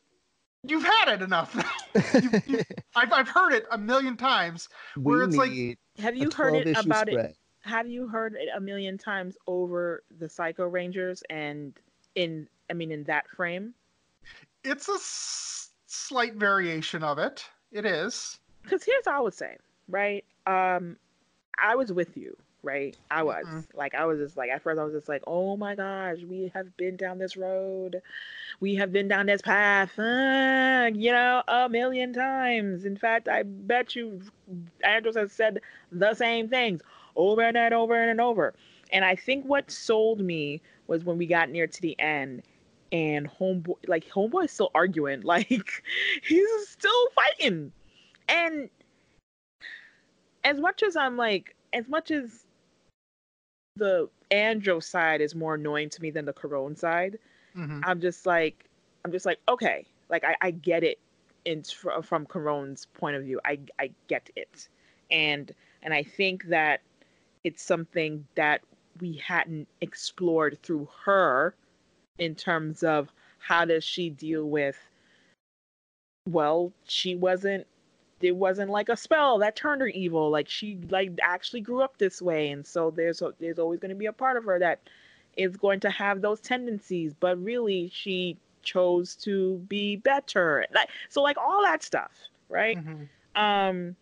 Speaker 3: you've had it enough. you, you, I've I've heard it a million times. Where
Speaker 2: we
Speaker 3: it's
Speaker 2: like,
Speaker 1: have you heard it about spread. it? have you heard it a million times over the Psycho Rangers and in I mean in that frame?
Speaker 3: It's a s- slight variation of it. It is.
Speaker 1: Cuz here's what I would say, right? Um I was with you, right? I was. Mm-hmm. Like I was just like at first I was just like, "Oh my gosh, we have been down this road. We have been down this path, uh, you know, a million times. In fact, I bet you Andros has said the same things over and over and over. And I think what sold me was when we got near to the end and homeboy like homeboy's still arguing like he's still fighting and as much as i'm like as much as the andro side is more annoying to me than the Karone side. Mm-hmm. i'm just like i'm just like okay like i, I get it in from Karone's point of view. I i get it. And and i think that it's something that we hadn't explored through her in terms of how does she deal with well she wasn't it wasn't like a spell that turned her evil like she like actually grew up this way and so there's a, there's always going to be a part of her that is going to have those tendencies but really she chose to be better like so like all that stuff right mm-hmm. um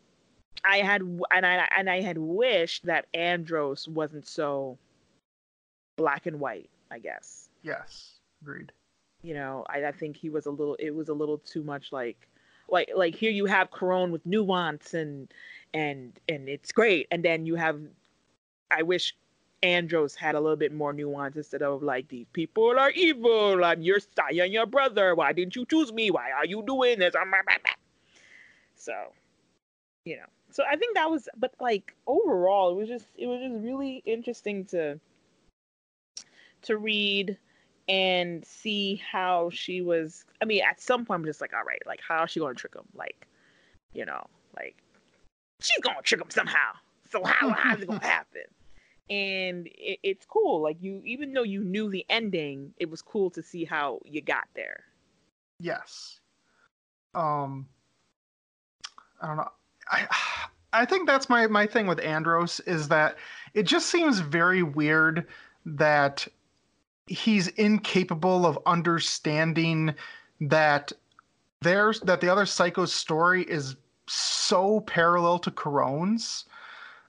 Speaker 1: I had and I and I had wished that Andros wasn't so black and white. I guess.
Speaker 3: Yes, agreed.
Speaker 1: You know, I, I think he was a little. It was a little too much like, like like here you have Karone with nuance and and and it's great, and then you have. I wish Andros had a little bit more nuance instead of like these people are evil. I'm your Saya and your brother. Why didn't you choose me? Why are you doing this? So, you know so I think that was, but like overall, it was just it was just really interesting to to read and see how she was. I mean, at some point, I'm just like, all right, like how is she gonna trick him? Like, you know, like she's gonna trick him somehow. So how how's it gonna happen? And it, it's cool. Like you, even though you knew the ending, it was cool to see how you got there.
Speaker 3: Yes. Um. I don't know. I I think that's my my thing with Andros is that it just seems very weird that he's incapable of understanding that there's that the other psycho's story is so parallel to Karone's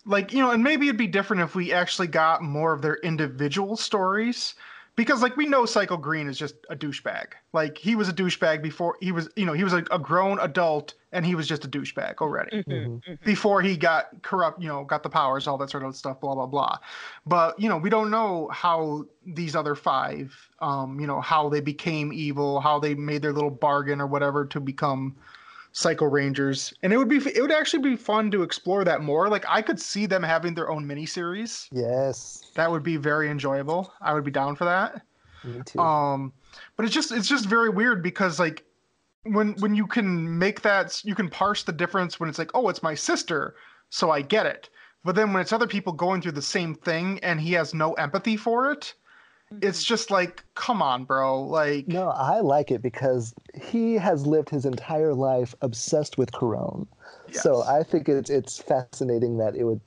Speaker 3: like you know and maybe it'd be different if we actually got more of their individual stories because like we know Psycho Green is just a douchebag. Like he was a douchebag before he was, you know, he was a, a grown adult and he was just a douchebag already
Speaker 1: Mhm, mhm.
Speaker 3: before he got corrupt, you know, got the powers, all that sort of stuff, blah blah blah. But you know, we don't know how these other five, um, you know, how they became evil, how they made their little bargain or whatever to become Psycho Rangers, and it would be it would actually be fun to explore that more. Like I could see them having their own miniseries.
Speaker 2: Yes,
Speaker 3: That would be very enjoyable. I would be down for that.
Speaker 2: me too.
Speaker 3: Um, but it's just it's just very weird because like when when you can make that you can parse the difference when it's like oh it's my sister so I get it. But then when it's other people going through the same thing and he has no empathy for it, it's mm-hmm. just like come on, bro. Like
Speaker 2: no, I like it because he has lived his entire life obsessed with Karone. So. I think it's it's fascinating that it would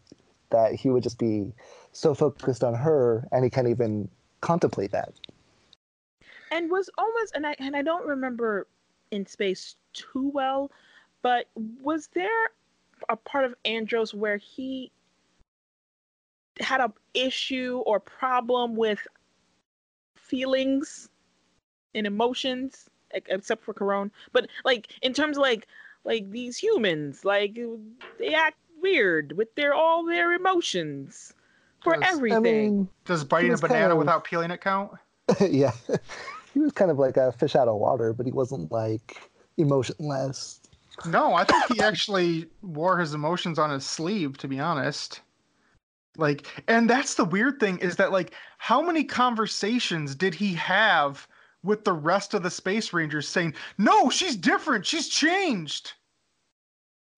Speaker 2: that he would just be so focused on her and he can't even contemplate that.
Speaker 1: and was almost and I and I don't remember in space too well, but was there a part of Andros where he had a issue or problem with feelings and emotions except for Karone but like in terms of like like these humans like they act weird with their all their emotions for
Speaker 3: Does-
Speaker 1: everything
Speaker 2: I mean,
Speaker 3: does biting a
Speaker 2: was kind
Speaker 3: banana
Speaker 2: of-
Speaker 3: without peeling it count?
Speaker 2: yeah, he was kind of like a fish out of water, but he wasn't like emotionless.
Speaker 3: No, I think he actually wore his emotions on his sleeve, to be honest. Like, and that's the weird thing is that, like, how many conversations did he have with the rest of the Space Rangers saying, no, she's different, she's changed?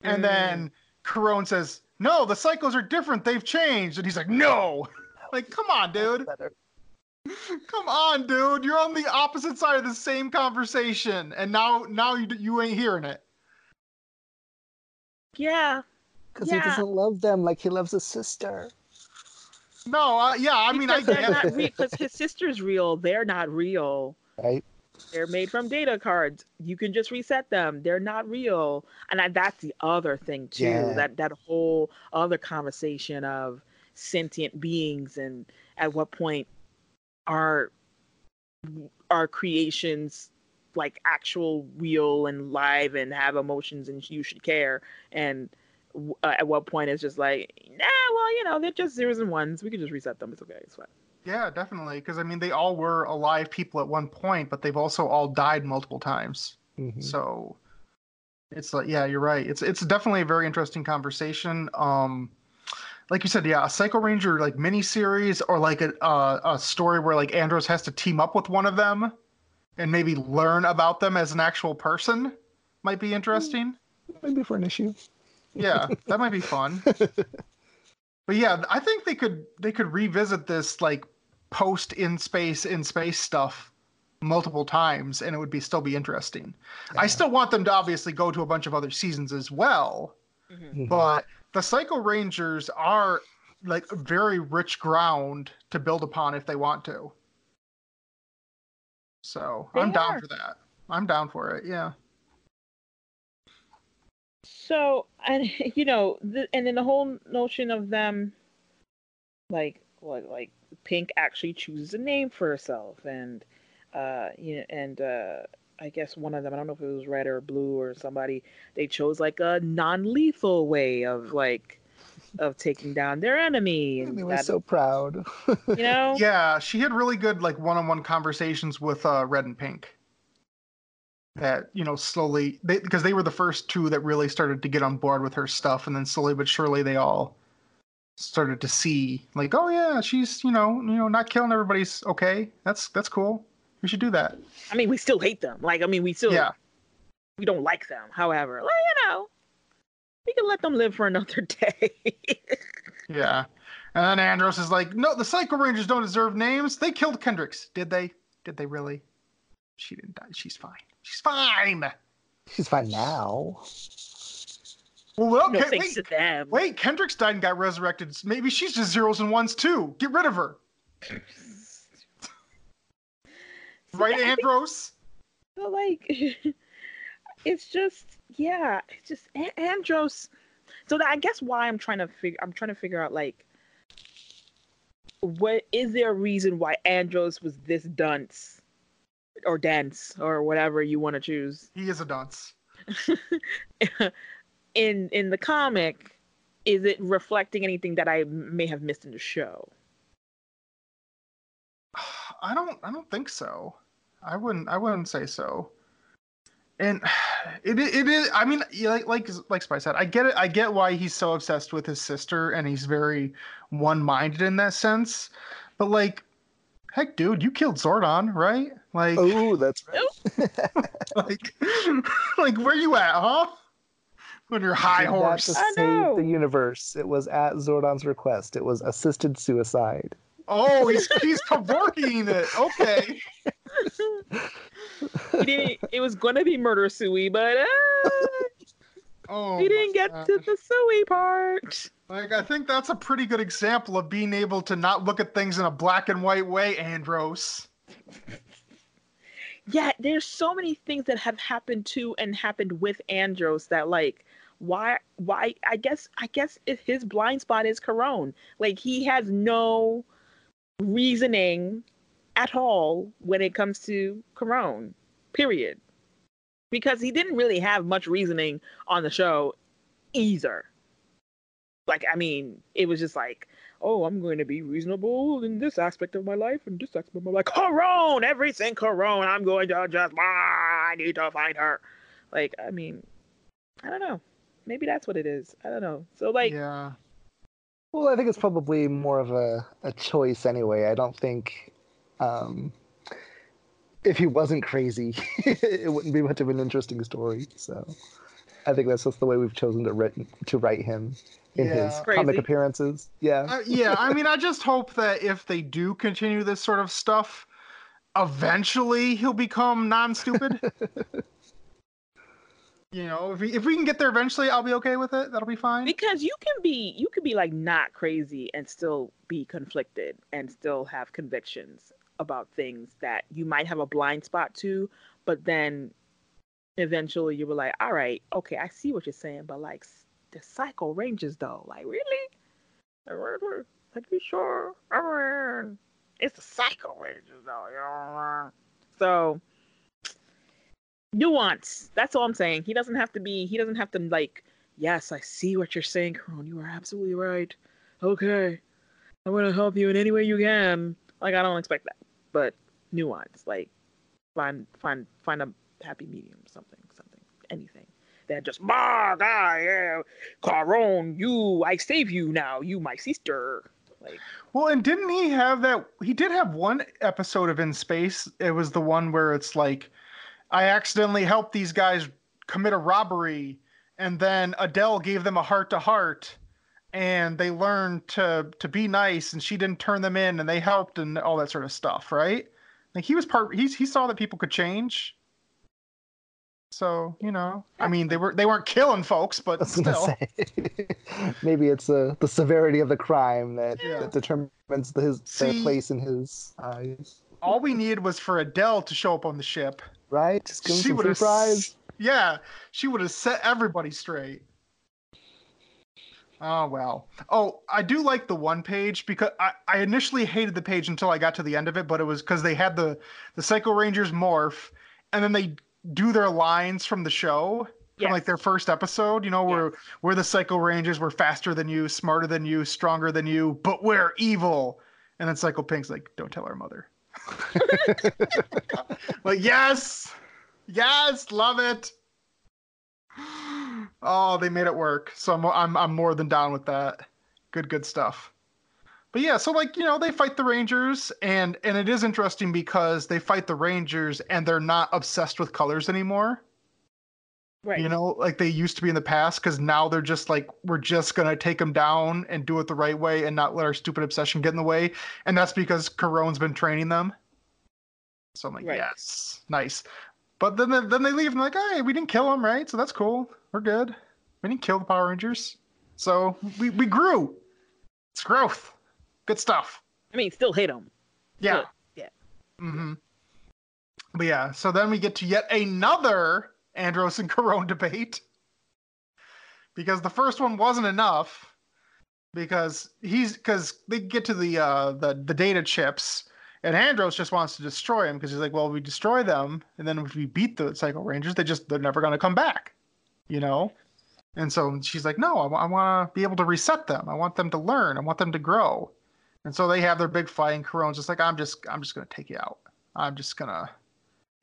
Speaker 3: And
Speaker 1: Mm.
Speaker 3: then Karone says, no, the cycles are different, they've changed. And he's like, no. Like, come on, dude. Come on, dude. You're on the opposite side of the same conversation. And now, now you, you ain't hearing it.
Speaker 1: yeah
Speaker 2: Because
Speaker 1: Yeah.
Speaker 2: he doesn't love them like he loves his sister.
Speaker 3: No, uh, yeah, I mean, I
Speaker 1: because they're
Speaker 3: get
Speaker 1: not real. Because his sister's real, they're not real.
Speaker 2: Right?
Speaker 1: They're made from data cards. You can just reset them. They're not real, and I, that's the other thing too.
Speaker 2: Yeah.
Speaker 1: That that whole other conversation of sentient beings and at what point are are creations like actual real and live and have emotions and you should care and w- uh, at what point it's just like nah well you know they're just zeros and ones we can just reset them it's okay it's fine
Speaker 3: Yeah, definitely. Because I mean, they all were alive people at one point, but they've also all died multiple times.
Speaker 2: Mhm.
Speaker 3: So it's like, yeah, you're right. It's it's definitely a very interesting conversation. Um, like you said, yeah, a Psycho Ranger like mini series or like a uh, a story where like Andros has to team up with one of them and maybe learn about them as an actual person might be interesting.
Speaker 2: Maybe for an issue.
Speaker 3: Yeah, that might be fun. But yeah, I think they could they could revisit this like post in space in space stuff multiple times and it would be still be interesting. I still want them to obviously go to a bunch of other seasons as well,
Speaker 2: Mhm.
Speaker 3: but the Psycho Rangers are like very rich ground to build upon if they want to. So
Speaker 1: They
Speaker 3: I'm down for that. I'm down for it. Yeah.
Speaker 1: So, and you know, the, and then the whole notion of them, like, like, like Pink actually chooses a name for herself, and uh, you know, and uh, I guess one of them, I don't know if it was red or blue or somebody, they chose like a non-lethal way of like of taking down their enemy,
Speaker 2: And
Speaker 1: and
Speaker 2: they were so proud.
Speaker 1: you know,
Speaker 3: Yeah, she had really good like one-on-one conversations with uh, Red and Pink. That you know slowly they because they were the first two that really started to get on board with her stuff, and then slowly but surely they all started to see like, oh yeah, she's you know you know not killing everybody's okay. That's that's cool. We should do that.
Speaker 1: I mean, we still hate them. Like, I mean, we still
Speaker 3: Yeah,
Speaker 1: we don't like them. However, like, you know, we can let them live for another day.
Speaker 3: yeah. And then Andros is like, no, the Psycho Rangers don't deserve names. They killed Kendrix. Did they? Did they really? She didn't die. She's fine. She's fine.
Speaker 2: She's fine now.
Speaker 3: Well, well
Speaker 1: no
Speaker 3: Ken-
Speaker 1: thanks
Speaker 3: wait,
Speaker 1: to them.
Speaker 3: wait, Kendrix died and got resurrected. Maybe she's just zeros and ones too. Get rid of her. Right, Andros?
Speaker 1: So like, it's just yeah, it's just A- Andros. So that, I guess why I'm trying to figure I'm trying to figure out like what is there a reason why Andros was this dunce or dense or whatever you want to choose
Speaker 3: He is a dunce.
Speaker 1: in in the comic is it reflecting anything that I may have missed in the show?
Speaker 3: I don't I don't think so. I wouldn't I wouldn't say so. And it it is I mean like like like Spy said, I get it I get why he's so obsessed with his sister and he's very one-minded in that sense. But like heck dude, you killed Zordon, right? Like
Speaker 2: Oh, that's right.
Speaker 3: like like where you at, huh? On your high
Speaker 2: Did that
Speaker 3: horse.
Speaker 2: to
Speaker 1: I
Speaker 2: save
Speaker 1: know.
Speaker 2: the universe. It was at Zordon's request. It was assisted suicide.
Speaker 3: Oh, he's he's provoking it. Okay.
Speaker 1: He didn't. it was gonna be murder Sui, but uh,
Speaker 3: Oh,
Speaker 1: he didn't get
Speaker 3: God.
Speaker 1: to the Sui part.
Speaker 3: Like, I think that's a pretty good example of being able to not look at things in a black and white way, Andros.
Speaker 1: Yeah, there's so many things that have happened to and happened with Andros that like why why I guess I guess his blind spot is Karone. Like he has no reasoning at all when it comes to Karone. Period. Because he didn't really have much reasoning on the show either. Like I mean, it was just like oh, I'm going to be reasonable in this aspect of my life and this aspect of my life. Karone, everything Karone. I'm going to just, ah, I need to find her. Like, I mean, I don't know. Maybe that's what it is. I don't know. So, like,
Speaker 3: yeah.
Speaker 2: Well, I think it's probably more of a, a choice anyway. I don't think um, if he wasn't crazy, it wouldn't be much of an interesting story. So I think that's just the way we've chosen to write to write him in his
Speaker 3: Yeah.
Speaker 2: comic appearances. Yeah.
Speaker 3: Uh, yeah, I mean, I just hope that if they do continue this sort of stuff, eventually he'll become non-stupid. you know, if we, if we can get there eventually, I'll be okay with it. That'll be fine.
Speaker 1: because you can be, you can be like not crazy and still be conflicted and still have convictions about things that you might have a blind spot to, but then eventually you were like, all right, okay, I see what you're saying, but like s- the Psycho Rangers though, like really? Like, you sure? I mean, it's the Psycho Rangers though? So nuance. That's all I'm saying. He doesn't have to be. He doesn't have to like. Yes, I see what you're saying, Karone. You are absolutely right. Okay, I'm gonna help you in any way you can. Like I don't expect that, but nuance. Like find find find a happy medium. Something something anything. That just bah guy Karone, you I save you now. You my sister. Like
Speaker 3: Well, and didn't he have that? He did have one episode of In Space. It was the one where it's like, I accidentally helped these guys commit a robbery, and then Adelle gave them a heart to heart, and they learned to to be nice, and she didn't turn them in, and they helped, and all that sort of stuff, right? Like he was part. He he saw that people could change. So you know, I mean, they were they weren't killing folks, but still.
Speaker 2: maybe it's uh, the severity of the crime that,
Speaker 3: Yeah.
Speaker 2: that determines the, his their place in his eyes.
Speaker 3: All we needed was for Adelle to show up on the ship.
Speaker 2: Right? Just give
Speaker 3: she
Speaker 2: some
Speaker 3: would have
Speaker 2: fries.
Speaker 3: yeah she would have set everybody straight oh well oh i do like the one page because I, I initially hated the page until i got to the end of it but it was because they had the the psycho rangers morph and then they do their lines from the show from like their first episode you know where we're the psycho rangers we're faster than you smarter than you stronger than you but we're evil. And then psycho pink's like don't tell our mother. Like yes. Yes. Love it. Oh they made it work. So I'm, I'm i'm more than down with that. Good good stuff but yeah so like you know they fight the rangers and and it is interesting because they fight the rangers and they're not obsessed with colors anymore.
Speaker 1: Right.
Speaker 3: you know like they used to be in the past because now they're just like we're just gonna take them down and do it the right way and not let our stupid obsession get in the way. And that's because Karone's been training them. So i'm like
Speaker 1: Right.
Speaker 3: yes nice. But then then they leave and they're like hey we didn't kill them right? So that's cool. We're good. We didn't kill the power rangers. So we, we grew. It's growth good stuff
Speaker 1: I mean, still hit him.
Speaker 3: yeah
Speaker 1: Good, yeah.
Speaker 3: mm-hmm but yeah so then we get to yet another andros and Karone debate because the first one wasn't enough. Because he's because they get to the uh the the data chips, and Andros just wants to destroy him because he's like, well, we destroy them, and then if we beat the Psycho Rangers, they just they're never gonna come back, you know. And so she's like, no, I, want to be able to reset them. I want them to learn. I want them to grow. And so they have their big fight, and Karone just like, I'm just I'm just gonna take you out. I'm just gonna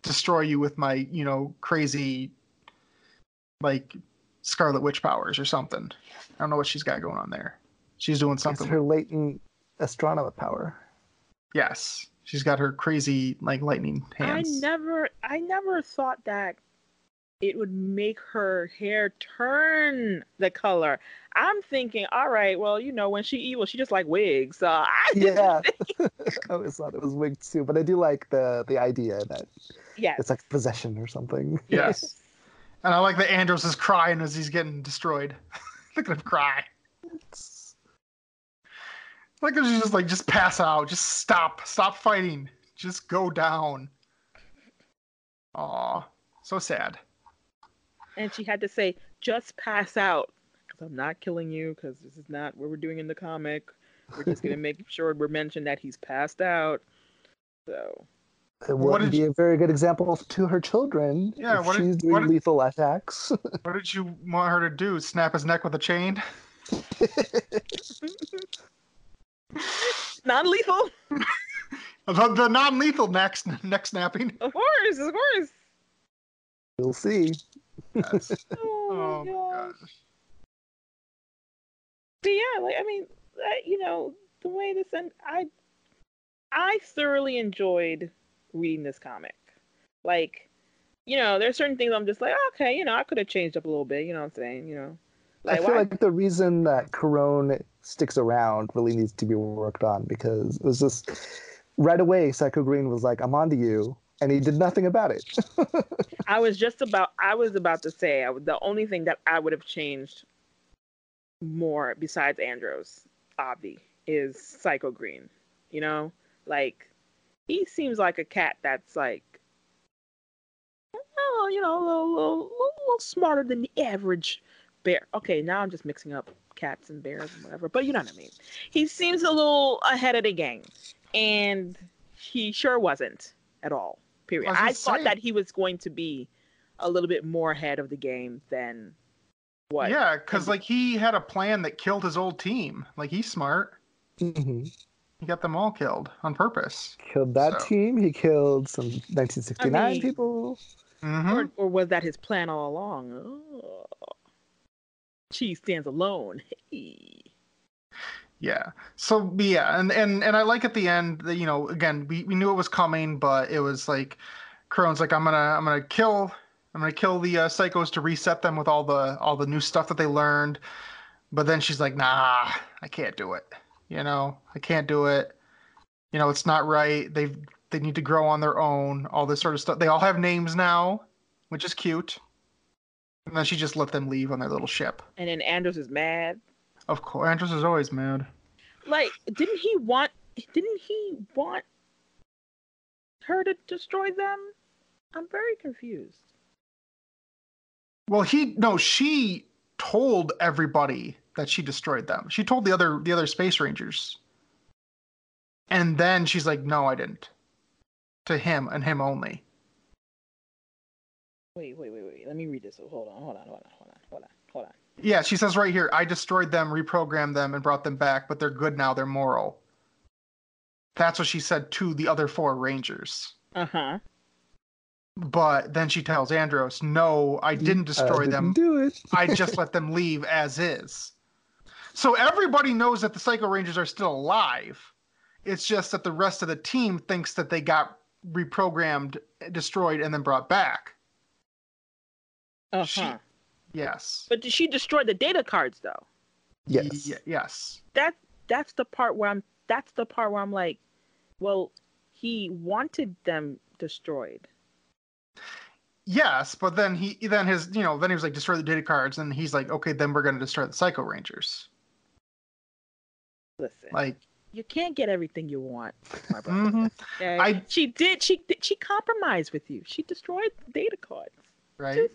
Speaker 3: destroy you with my you know crazy like Scarlet Witch powers or something. I don't know what she's got going on there. She's doing something.
Speaker 2: It's her latent Astronema power.
Speaker 3: Yes, she's got her crazy like lightning hands.
Speaker 1: I never, I never thought that it would make her hair turn the color. I'm thinking, all right, well, you know, when she evil, she just like wigs. So I
Speaker 2: yeah, I always thought it was wigs too, but I do like the the idea that
Speaker 1: yeah,
Speaker 2: it's like possession or something.
Speaker 3: Yes, and I like that Andros is crying as he's getting destroyed. Look at him cry. Like she's just like just pass out, just stop, stop fighting, just go down. Aw, so sad.
Speaker 1: And she had to say, just pass out, because I'm not killing you, because this is not what we're doing in the comic. We're just gonna make sure we're mentioned that he's passed out. So
Speaker 2: it wouldn't be you... a very good example to her children.
Speaker 3: Yeah,
Speaker 2: if what she's did, doing did... lethal attacks.
Speaker 3: what did you want her to do? Snap his neck with a chain?
Speaker 1: non-lethal.
Speaker 3: the, the non-lethal neck neck snapping.
Speaker 1: Of course, of course.
Speaker 2: We'll see.
Speaker 1: Yes. oh, oh my oh gosh. But yeah, like I mean, you know, the way this end, I, I thoroughly enjoyed reading this comic. Like, you know, there's certain things I'm just like, oh, okay, you know, I could have changed up a little bit. You know what I'm saying? You know,
Speaker 2: like, I feel why? like the reason that Karone sticks around really needs to be worked on because it was just right away Psycho Green was like, I'm onto you. And he did nothing about it.
Speaker 1: I was just about I was about to say I, the only thing that I would have changed more besides Andros, Avi, is Psycho Green. You know? Like he seems like a cat that's like oh, you know, a little, little, little smarter than the average bear. Okay, now I'm just mixing up cats and bears and whatever, but you know what I mean. He seems a little ahead of the game, and he sure wasn't at all. Period. I, I thought that he was going to be a little bit more ahead of the game than what.
Speaker 3: Yeah, because like he had a plan that killed his old team. Like he's smart.
Speaker 2: Mm-hmm.
Speaker 3: He got them all killed on purpose.
Speaker 2: Killed that so. team. He killed some 1969 I mean, people.
Speaker 3: Mm-hmm.
Speaker 1: Or, or was that his plan all along? Oh cheese stands alone. Hey.
Speaker 3: Yeah. So yeah, and and and I like at the end that you know again we, we knew it was coming, but it was like Karone's like I'm gonna I'm gonna kill I'm gonna kill the uh, psychos to reset them with all the all the new stuff that they learned, but then she's like Nah, I can't do it. You know I can't do it. You know it's not right. They they need to grow on their own. All this sort of stuff. They all have names now, which is cute. And then she just let them leave on their little ship.
Speaker 1: And then Andros is mad.
Speaker 3: Of course, Andros is always mad.
Speaker 1: Like, didn't he want? Didn't he want her to destroy them? I'm very confused.
Speaker 3: Well, he no, she told everybody that she destroyed them. She told the other the other space rangers. And then she's like, "No, I didn't." To him and him only.
Speaker 1: Wait, wait, wait, wait. Let me read this. Hold on, hold on, hold on, hold on, hold on, hold on.
Speaker 3: Yeah, she says right here, I destroyed them, reprogrammed them, and brought them back, but they're good now. They're moral. That's what she said to the other four Rangers.
Speaker 1: Uh huh.
Speaker 3: But then she tells Andros, "No, I didn't destroy I didn't them.
Speaker 2: Do it.
Speaker 3: I just let them leave as is." So everybody knows that the Psycho Rangers are still alive. It's just that the rest of the team thinks that they got reprogrammed, destroyed, and then brought back.
Speaker 1: Uh huh.
Speaker 3: Yes.
Speaker 1: But did she destroy the data cards though?
Speaker 2: Yes.
Speaker 3: Y- yes.
Speaker 1: That that's the part where I'm. That's the part where I'm like, well, he wanted them destroyed.
Speaker 3: Yes, but then he then his you know then he was like destroy the data cards and he's like okay then we're gonna destroy the Psycho Rangers.
Speaker 1: Listen,
Speaker 3: like
Speaker 1: you can't get everything you want, my brother. mm-hmm. okay? I, she did. She she compromised with you. She destroyed the data cards.
Speaker 3: Right.
Speaker 1: Just,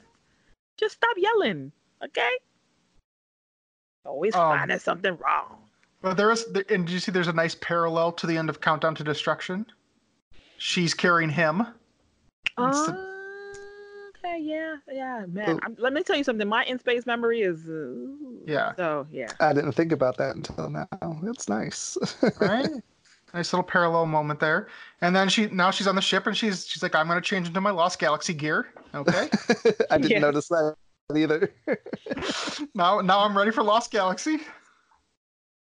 Speaker 1: just stop yelling, okay? Always
Speaker 3: Um,
Speaker 1: finding something wrong.
Speaker 3: But there is, and did you see there's a nice parallel to the end of Countdown to Destruction? She's carrying him. It's the-
Speaker 1: Uh, okay, yeah, yeah, man.
Speaker 2: Oh.
Speaker 1: I'm, let me tell you something. My in space memory is. Uh,
Speaker 3: Yeah.
Speaker 1: So yeah.
Speaker 2: I didn't think about that until now. It's nice.
Speaker 3: right? Nice little parallel moment there. And then she now she's on the ship and she's she's like, I'm gonna change into my Lost Galaxy gear. Okay.
Speaker 2: I didn't
Speaker 1: Yes.
Speaker 2: notice that either.
Speaker 3: now now I'm ready for Lost Galaxy.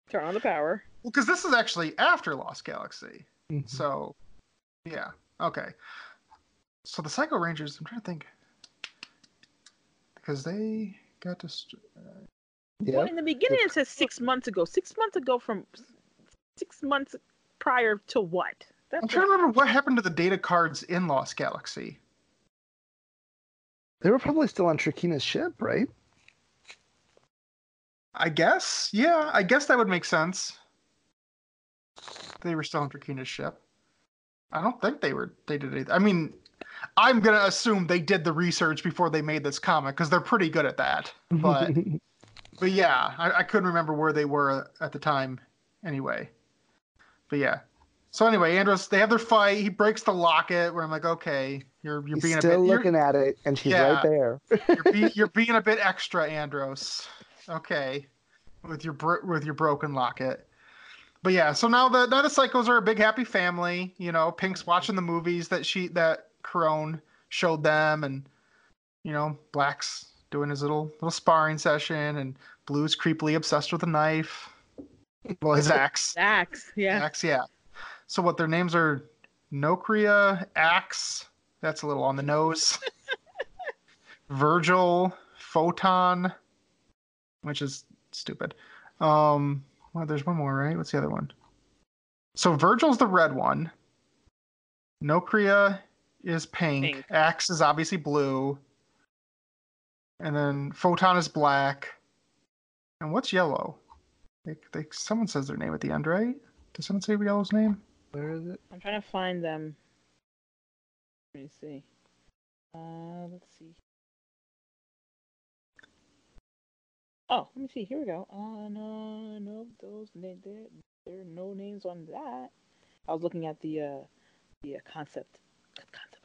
Speaker 1: Turn on the power.
Speaker 3: Well, because this is actually after Lost Galaxy.
Speaker 2: Mhm.
Speaker 3: So yeah. Okay. So the Psycho Rangers, I'm trying to think. Because they got to
Speaker 1: Well, in the beginning, it says six months ago. Six months ago from six months prior to what? That's
Speaker 3: I'm trying to remember what happened to the data cards in Lost Galaxy.
Speaker 2: They were probably still on Trakeena's ship, right?
Speaker 3: I guess. Yeah, I guess that would make sense. They were still on Trakeena's ship. I don't think they were. They did it. I mean, I'm gonna assume they did the research before they made this comic because they're pretty good at that. But but yeah, I, I couldn't remember where they were at the time. Anyway, but yeah. So anyway, Andros, they have their fight. He breaks the locket. Where I'm like, okay, you're you're
Speaker 2: He's
Speaker 3: being a
Speaker 2: still
Speaker 3: bit.
Speaker 2: Looking at it, and she's
Speaker 3: Yeah.
Speaker 2: right there.
Speaker 3: you're, be, you're being a bit extra, Andros. Okay, with your with your broken locket. But yeah, so now the now the psychos are a big happy family. You know, Pink's watching the movies that she that Karone showed them, and you know, Black's doing his little little sparring session, and Blue's creepily obsessed with a knife. Well, his axe.
Speaker 1: Axe. Yeah.
Speaker 3: Axe, yeah. So what their names are Nokria, Axe, that's a little on the nose. Virgil, Photon, which is stupid. Um well there's one more, right? What's the other one? So Virgil's the red one. Nokria is pink.
Speaker 1: Pink.
Speaker 3: Axe is obviously blue. And then Photon is black. And what's yellow? They, they, someone says their name at the end, right? Does someone say Yellow's name?
Speaker 2: Where is it?
Speaker 1: I'm trying to find them. Let me see. Uh, let's see. Oh, let me see. Here we go. Uh, no, no, those there, there, there are no names on that. I was looking at the uh, the uh, concept concept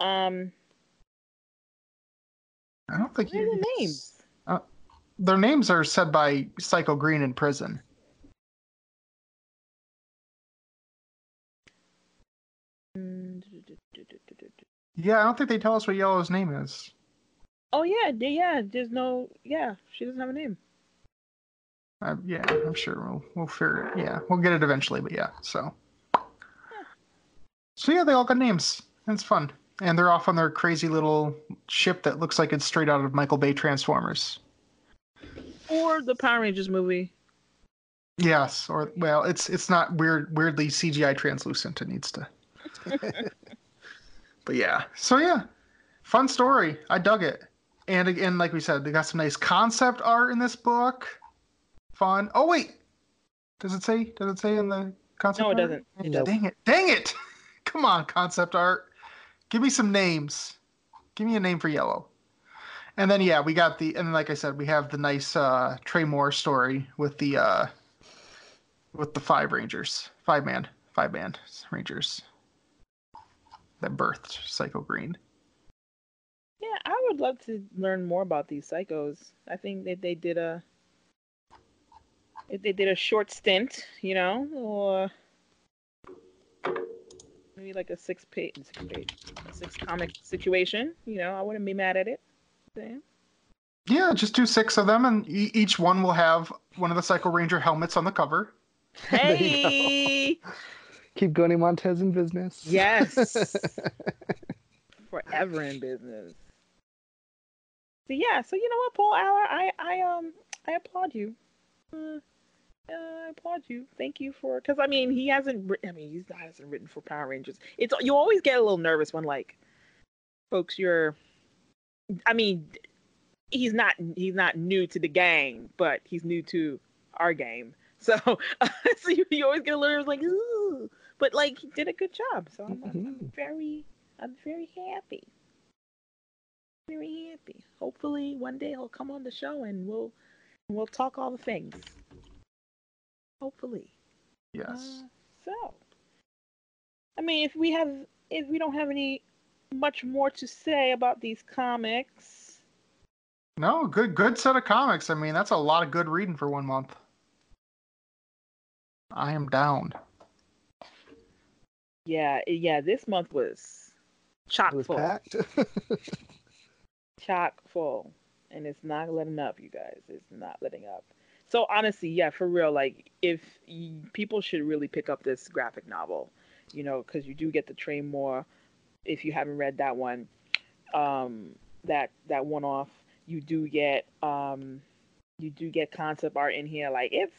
Speaker 1: art. Um,
Speaker 3: I don't think
Speaker 1: what are the
Speaker 3: you-
Speaker 1: names?
Speaker 3: Their names are said by Psycho Green in prison. Yeah, I don't think they tell us what Yellow's name is.
Speaker 1: Oh yeah, yeah, yeah. There's no. Yeah, she doesn't have a name.
Speaker 3: Uh, yeah, I'm sure we'll we'll figure it. Yeah, we'll get it eventually, but yeah. So, so yeah, they all got names. It's fun, and they're off on their crazy little ship that looks like it's straight out of Michael Bay Transformers.
Speaker 1: Or the Power Rangers movie.
Speaker 3: Yes, or well, it's it's not weird, weirdly CGI translucent. It needs to. but yeah, so yeah, fun story. I dug it, and again, like we said, they got some nice concept art in this book. Fun. Oh wait, does it say? Does it say in the concept?
Speaker 1: No, it
Speaker 3: art?
Speaker 1: doesn't. It
Speaker 2: Nope.
Speaker 1: doesn't.
Speaker 3: Dang it! Dang it! Come on, concept art. Give me some names. Give me a name for yellow. And then yeah, we got the and like I said, we have the nice uh Trey Moore story with the uh with the five rangers. Five man. Five man rangers. That birthed Psycho Green.
Speaker 1: Yeah, I would love to learn more about these psychos. I think that they did a if they did a short stint, you know, or maybe like a six page, six page, six comic situation. You know, I wouldn't be mad at it. Yeah.
Speaker 3: Yeah, just do six of them and e- each one will have one of the Psycho Ranger helmets on the cover.
Speaker 2: There you go.
Speaker 1: Hey,
Speaker 2: Keep Goni Montes in business.
Speaker 1: yes, forever in business. So yeah, so you know what, Paul Allor, I I um I applaud you. Uh, uh, I applaud you. Thank you for because I mean he hasn't. writ- I mean he's not hasn't written for Power Rangers. It's you always get a little nervous when like folks you're. I mean, he's not he's not new to the game, but he's new to our game. So so you, you always get a little like, Ooh. but like he did a good job. So I'm, I'm, I'm very I'm very happy. Very happy. Hopefully one day he'll come on the show and we'll We'll talk all the things. Hopefully.
Speaker 3: Yes.
Speaker 1: Uh, so, I mean, if we have, if we don't have any much more to say about these comics,
Speaker 3: No, good good set of comics. I mean, that's a lot of good reading for one month. I am down.
Speaker 1: yeah, yeah, this month was chock
Speaker 2: was
Speaker 1: full,
Speaker 2: packed.
Speaker 1: chock full, and it's not letting up, you guys. It's not letting up. So honestly, yeah, for real, like if y people should really pick up this graphic novel, you know, because you do get the Train more. If you haven't read that one, um, that that one off, you do get um, you do get concept art in here. Like it's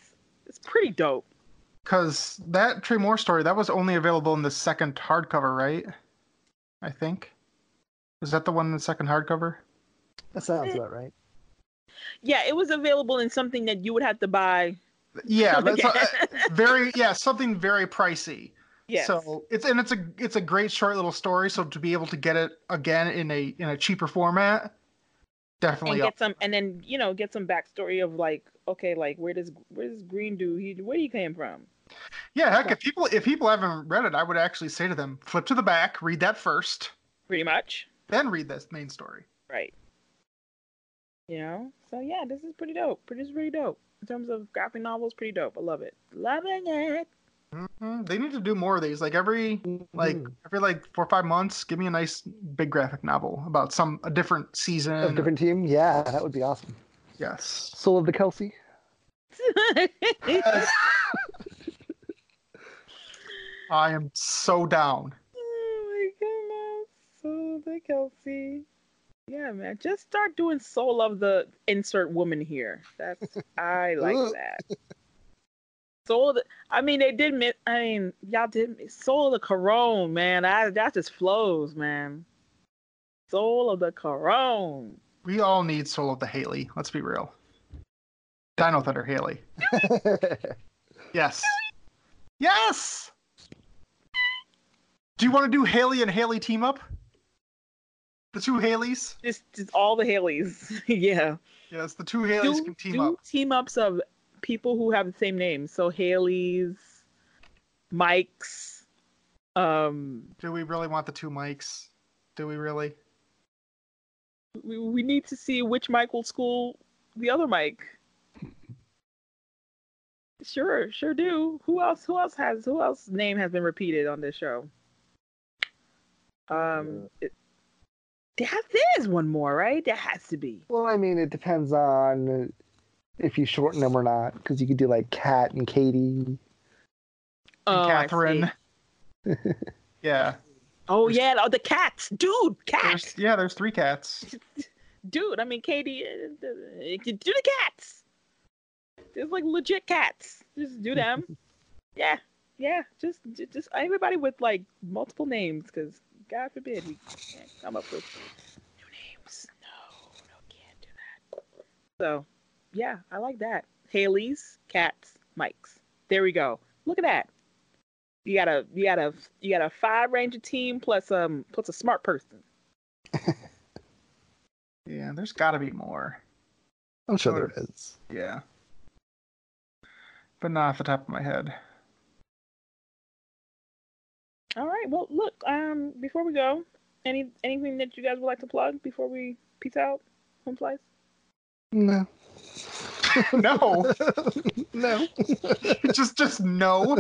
Speaker 1: it's pretty dope.
Speaker 3: Because that Trey Moore story, that was only available in the second hardcover, right? I think. Is that the one in the second hardcover?
Speaker 2: that sounds about right.
Speaker 1: Yeah, it was available in something that you would have to buy.
Speaker 3: Yeah, that's a- very yeah, something very pricey.
Speaker 1: Yes.
Speaker 3: So it's and it's a it's a great short little story. So to be able to get it again in a in a cheaper format,
Speaker 1: and
Speaker 3: definitely up.
Speaker 1: get some, and then you know get some backstory of like, okay, like where does where does Green do? He where he came from?
Speaker 3: Yeah, heck, if people if people haven't read it, I would actually say to them, flip to the back, read that first,
Speaker 1: Pretty much,
Speaker 3: then read this main story.
Speaker 1: right? You know, so yeah, this is pretty dope. Pretty is pretty dope in terms of graphic novels. Pretty dope. I love it. Loving it.
Speaker 3: Hmm They need to do more of these. Like every like
Speaker 2: Mhm.
Speaker 3: every like four or five months, give me a nice big graphic novel about some a different season.
Speaker 2: a different team. Yeah, that would be awesome.
Speaker 3: Yes.
Speaker 2: Soul of the Kelsey.
Speaker 3: I am so down.
Speaker 1: Oh my goodness. So the Kelsey. Yeah, man. Just start doing soul of the insert woman here. That's I like that. Soul I mean they did mi- I mean, y'all did soul of the karone, man. That that just flows, man. Soul of the karone.
Speaker 3: We all need Soul of the Haley. Let's be real. Dino Thunder Haley. Yes. Yes. Do you want to do Haley and Haley team up? The two Haleys?
Speaker 1: Just just all the Haleys. yeah.
Speaker 3: Yes, the two Haleys
Speaker 1: do,
Speaker 3: can team
Speaker 1: do
Speaker 3: up.
Speaker 1: team ups of people who have the same name. So Haley's, Mike's, um,
Speaker 3: Do we really want the two Mikes? Do we really?
Speaker 1: we, we need to see which Mike will school the other Mike. Sure, sure do. Who else? Who else has? Who else name has been repeated on this show? Um, it, there, has, there is one more, right? There has to be.
Speaker 2: well, I mean, it depends on if you shorten them or not, because you could do like Cat and Katie.
Speaker 3: And
Speaker 1: Oh, I.
Speaker 3: Catherine. yeah.
Speaker 1: Oh yeah, oh, the cats, dude,
Speaker 3: There's,
Speaker 1: cats,
Speaker 3: yeah, there's three cats.
Speaker 1: dude. I mean, Katie, uh, uh, do the cats. There's like legit cats. Just do them. yeah, yeah. Just, just everybody with like multiple names, because God forbid we can't come up with new names. No, no, can't do that. So, yeah, I like that. Haley's, cats, Mike's. There we go. Look at that. You got a you got a you got a five ranger team plus um plus a smart person.
Speaker 3: Yeah, there's got to be more.
Speaker 2: I'm sure
Speaker 3: Sure.
Speaker 2: there is.
Speaker 3: Yeah. But not off the top of my head.
Speaker 1: All right. Well, look. Um, before we go, any anything that you guys would like to plug before we peace out, home flies?
Speaker 2: No.
Speaker 3: No.
Speaker 2: no.
Speaker 3: just just no.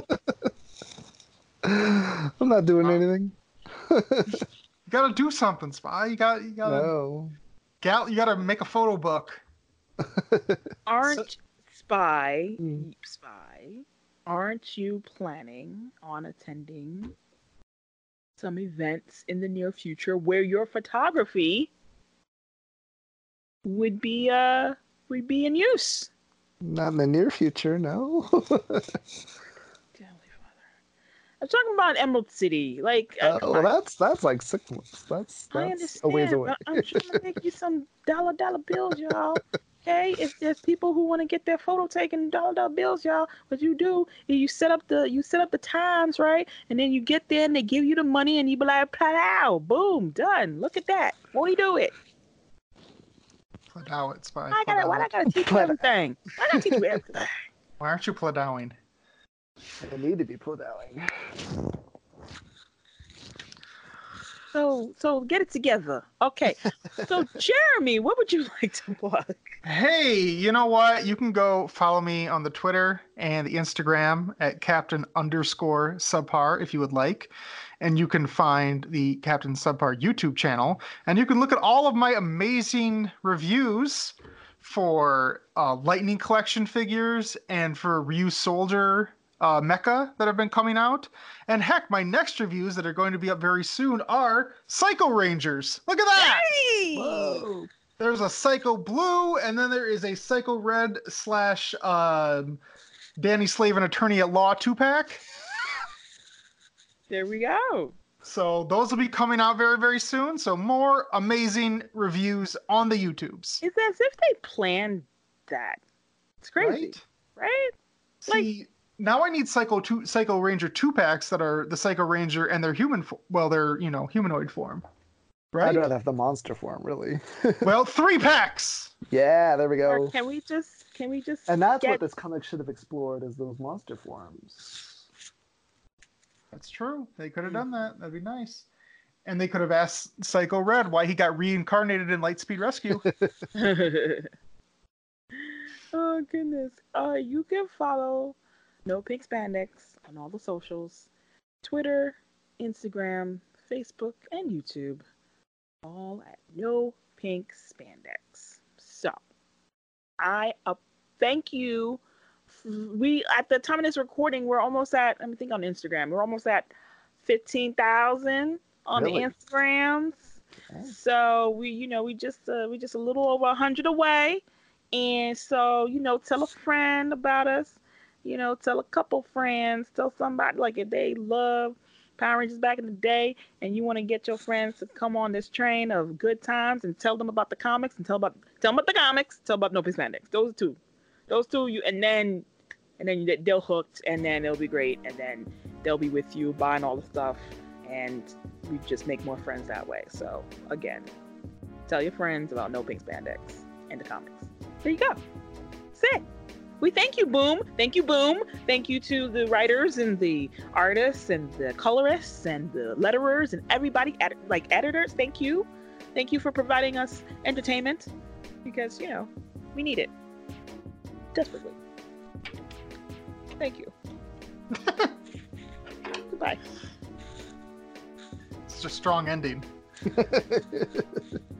Speaker 2: I'm not doing
Speaker 3: Uh,
Speaker 2: anything.
Speaker 3: You gotta do something, Spy. You got you gotta
Speaker 2: No.
Speaker 3: gal you gotta make a photo book.
Speaker 1: Aren't spy
Speaker 2: Mm.
Speaker 1: spy? Aren't you planning on attending some events in the near future where your photography would be uh would be in use?
Speaker 2: Not in the near future, no.
Speaker 1: I'm talking about Emerald City. Like, uh,
Speaker 2: Uh, well,
Speaker 1: on.
Speaker 2: that's that's like six months. That's that's a ways away.
Speaker 1: I'm trying to make you some dollar dollar bills, y'all. Okay, if there's people who want to get their photo taken, dollar dollar bills, y'all. What you do is you set up the you set up the times, right? And then you get there and they give you the money, and you be like, "Pow, boom, done. Look at that. Won't he do it?"
Speaker 3: Plodow it's by
Speaker 1: I gotta, why I gotta teach you everything? Why gotta teach you everything?
Speaker 3: Why aren't you Plodowing?
Speaker 2: I need to be plodowing.
Speaker 1: So, so get it together. Okay. So, Jeremy, what would you like to plug?
Speaker 3: Hey, you know what? You can go follow me on the Twitter and the Instagram at Captain underscore subpar if you would like. And you can find the Captain Subpar YouTube channel. And you can look at all of my amazing reviews for uh, Lightning Collection figures and for Ryusoulger uh, Mecha that have been coming out. And heck, my next reviews that are going to be up very soon are Psycho Rangers. Look at that!
Speaker 1: Hey!
Speaker 2: Whoa.
Speaker 3: There's a Psycho Blue, and then there is a Psycho Red slash um, Danny Slave and Attorney at Law two pack.
Speaker 1: There we go.
Speaker 3: So those will be coming out very very soon. So more amazing reviews on the YouTubes.
Speaker 1: It's as if they planned that. It's crazy,
Speaker 3: Right?
Speaker 1: right? Like-
Speaker 3: See, now I need Psycho two Psycho Ranger two packs that are the Psycho Ranger and their human fo- well their you know humanoid form. Right?
Speaker 2: I'd rather have the monster form, really.
Speaker 3: well, three packs.
Speaker 2: yeah, there we
Speaker 1: Or
Speaker 2: go.
Speaker 1: can we just can we just
Speaker 2: And that's
Speaker 1: get
Speaker 2: what this comic should have explored is those monster forms.
Speaker 3: That's true. They could have done that. That'd be nice. And they could have asked Psycho Red why he got reincarnated in Lightspeed Rescue.
Speaker 1: oh goodness. Uh you can follow No Pink Spandex on all the socials. Twitter, Instagram, Facebook, and YouTube. All at No Pink Spandex. So I uh, thank you. We at the time of this recording, we're almost at I think on Instagram, we're almost at fifteen thousand on
Speaker 2: Really?
Speaker 1: the Instagrams.
Speaker 2: Okay.
Speaker 1: So we, you know, we just uh, we just a little over a hundred away, and so you know, tell a friend about us. You know, tell a couple friends, tell somebody like if they love Power Rangers back in the day, and you want to get your friends to come on this train of good times and tell them about the comics and tell about tell them about the comics, tell about No Pink Spandex. Those two, those two, you and then and then they'll hooked, and then it'll be great, and then they'll be with you buying all the stuff, and we just make more friends that way. So again, tell your friends about No Pink Spandex and the comics. There you go. That's it. We thank you, Boom. Thank you, Boom. Thank you to the writers and the artists and the colorists and the letterers and everybody, ed- like editors. Thank you. Thank you for providing us entertainment because, you know, we need it desperately. Thank you. Goodbye.
Speaker 3: It's a strong ending.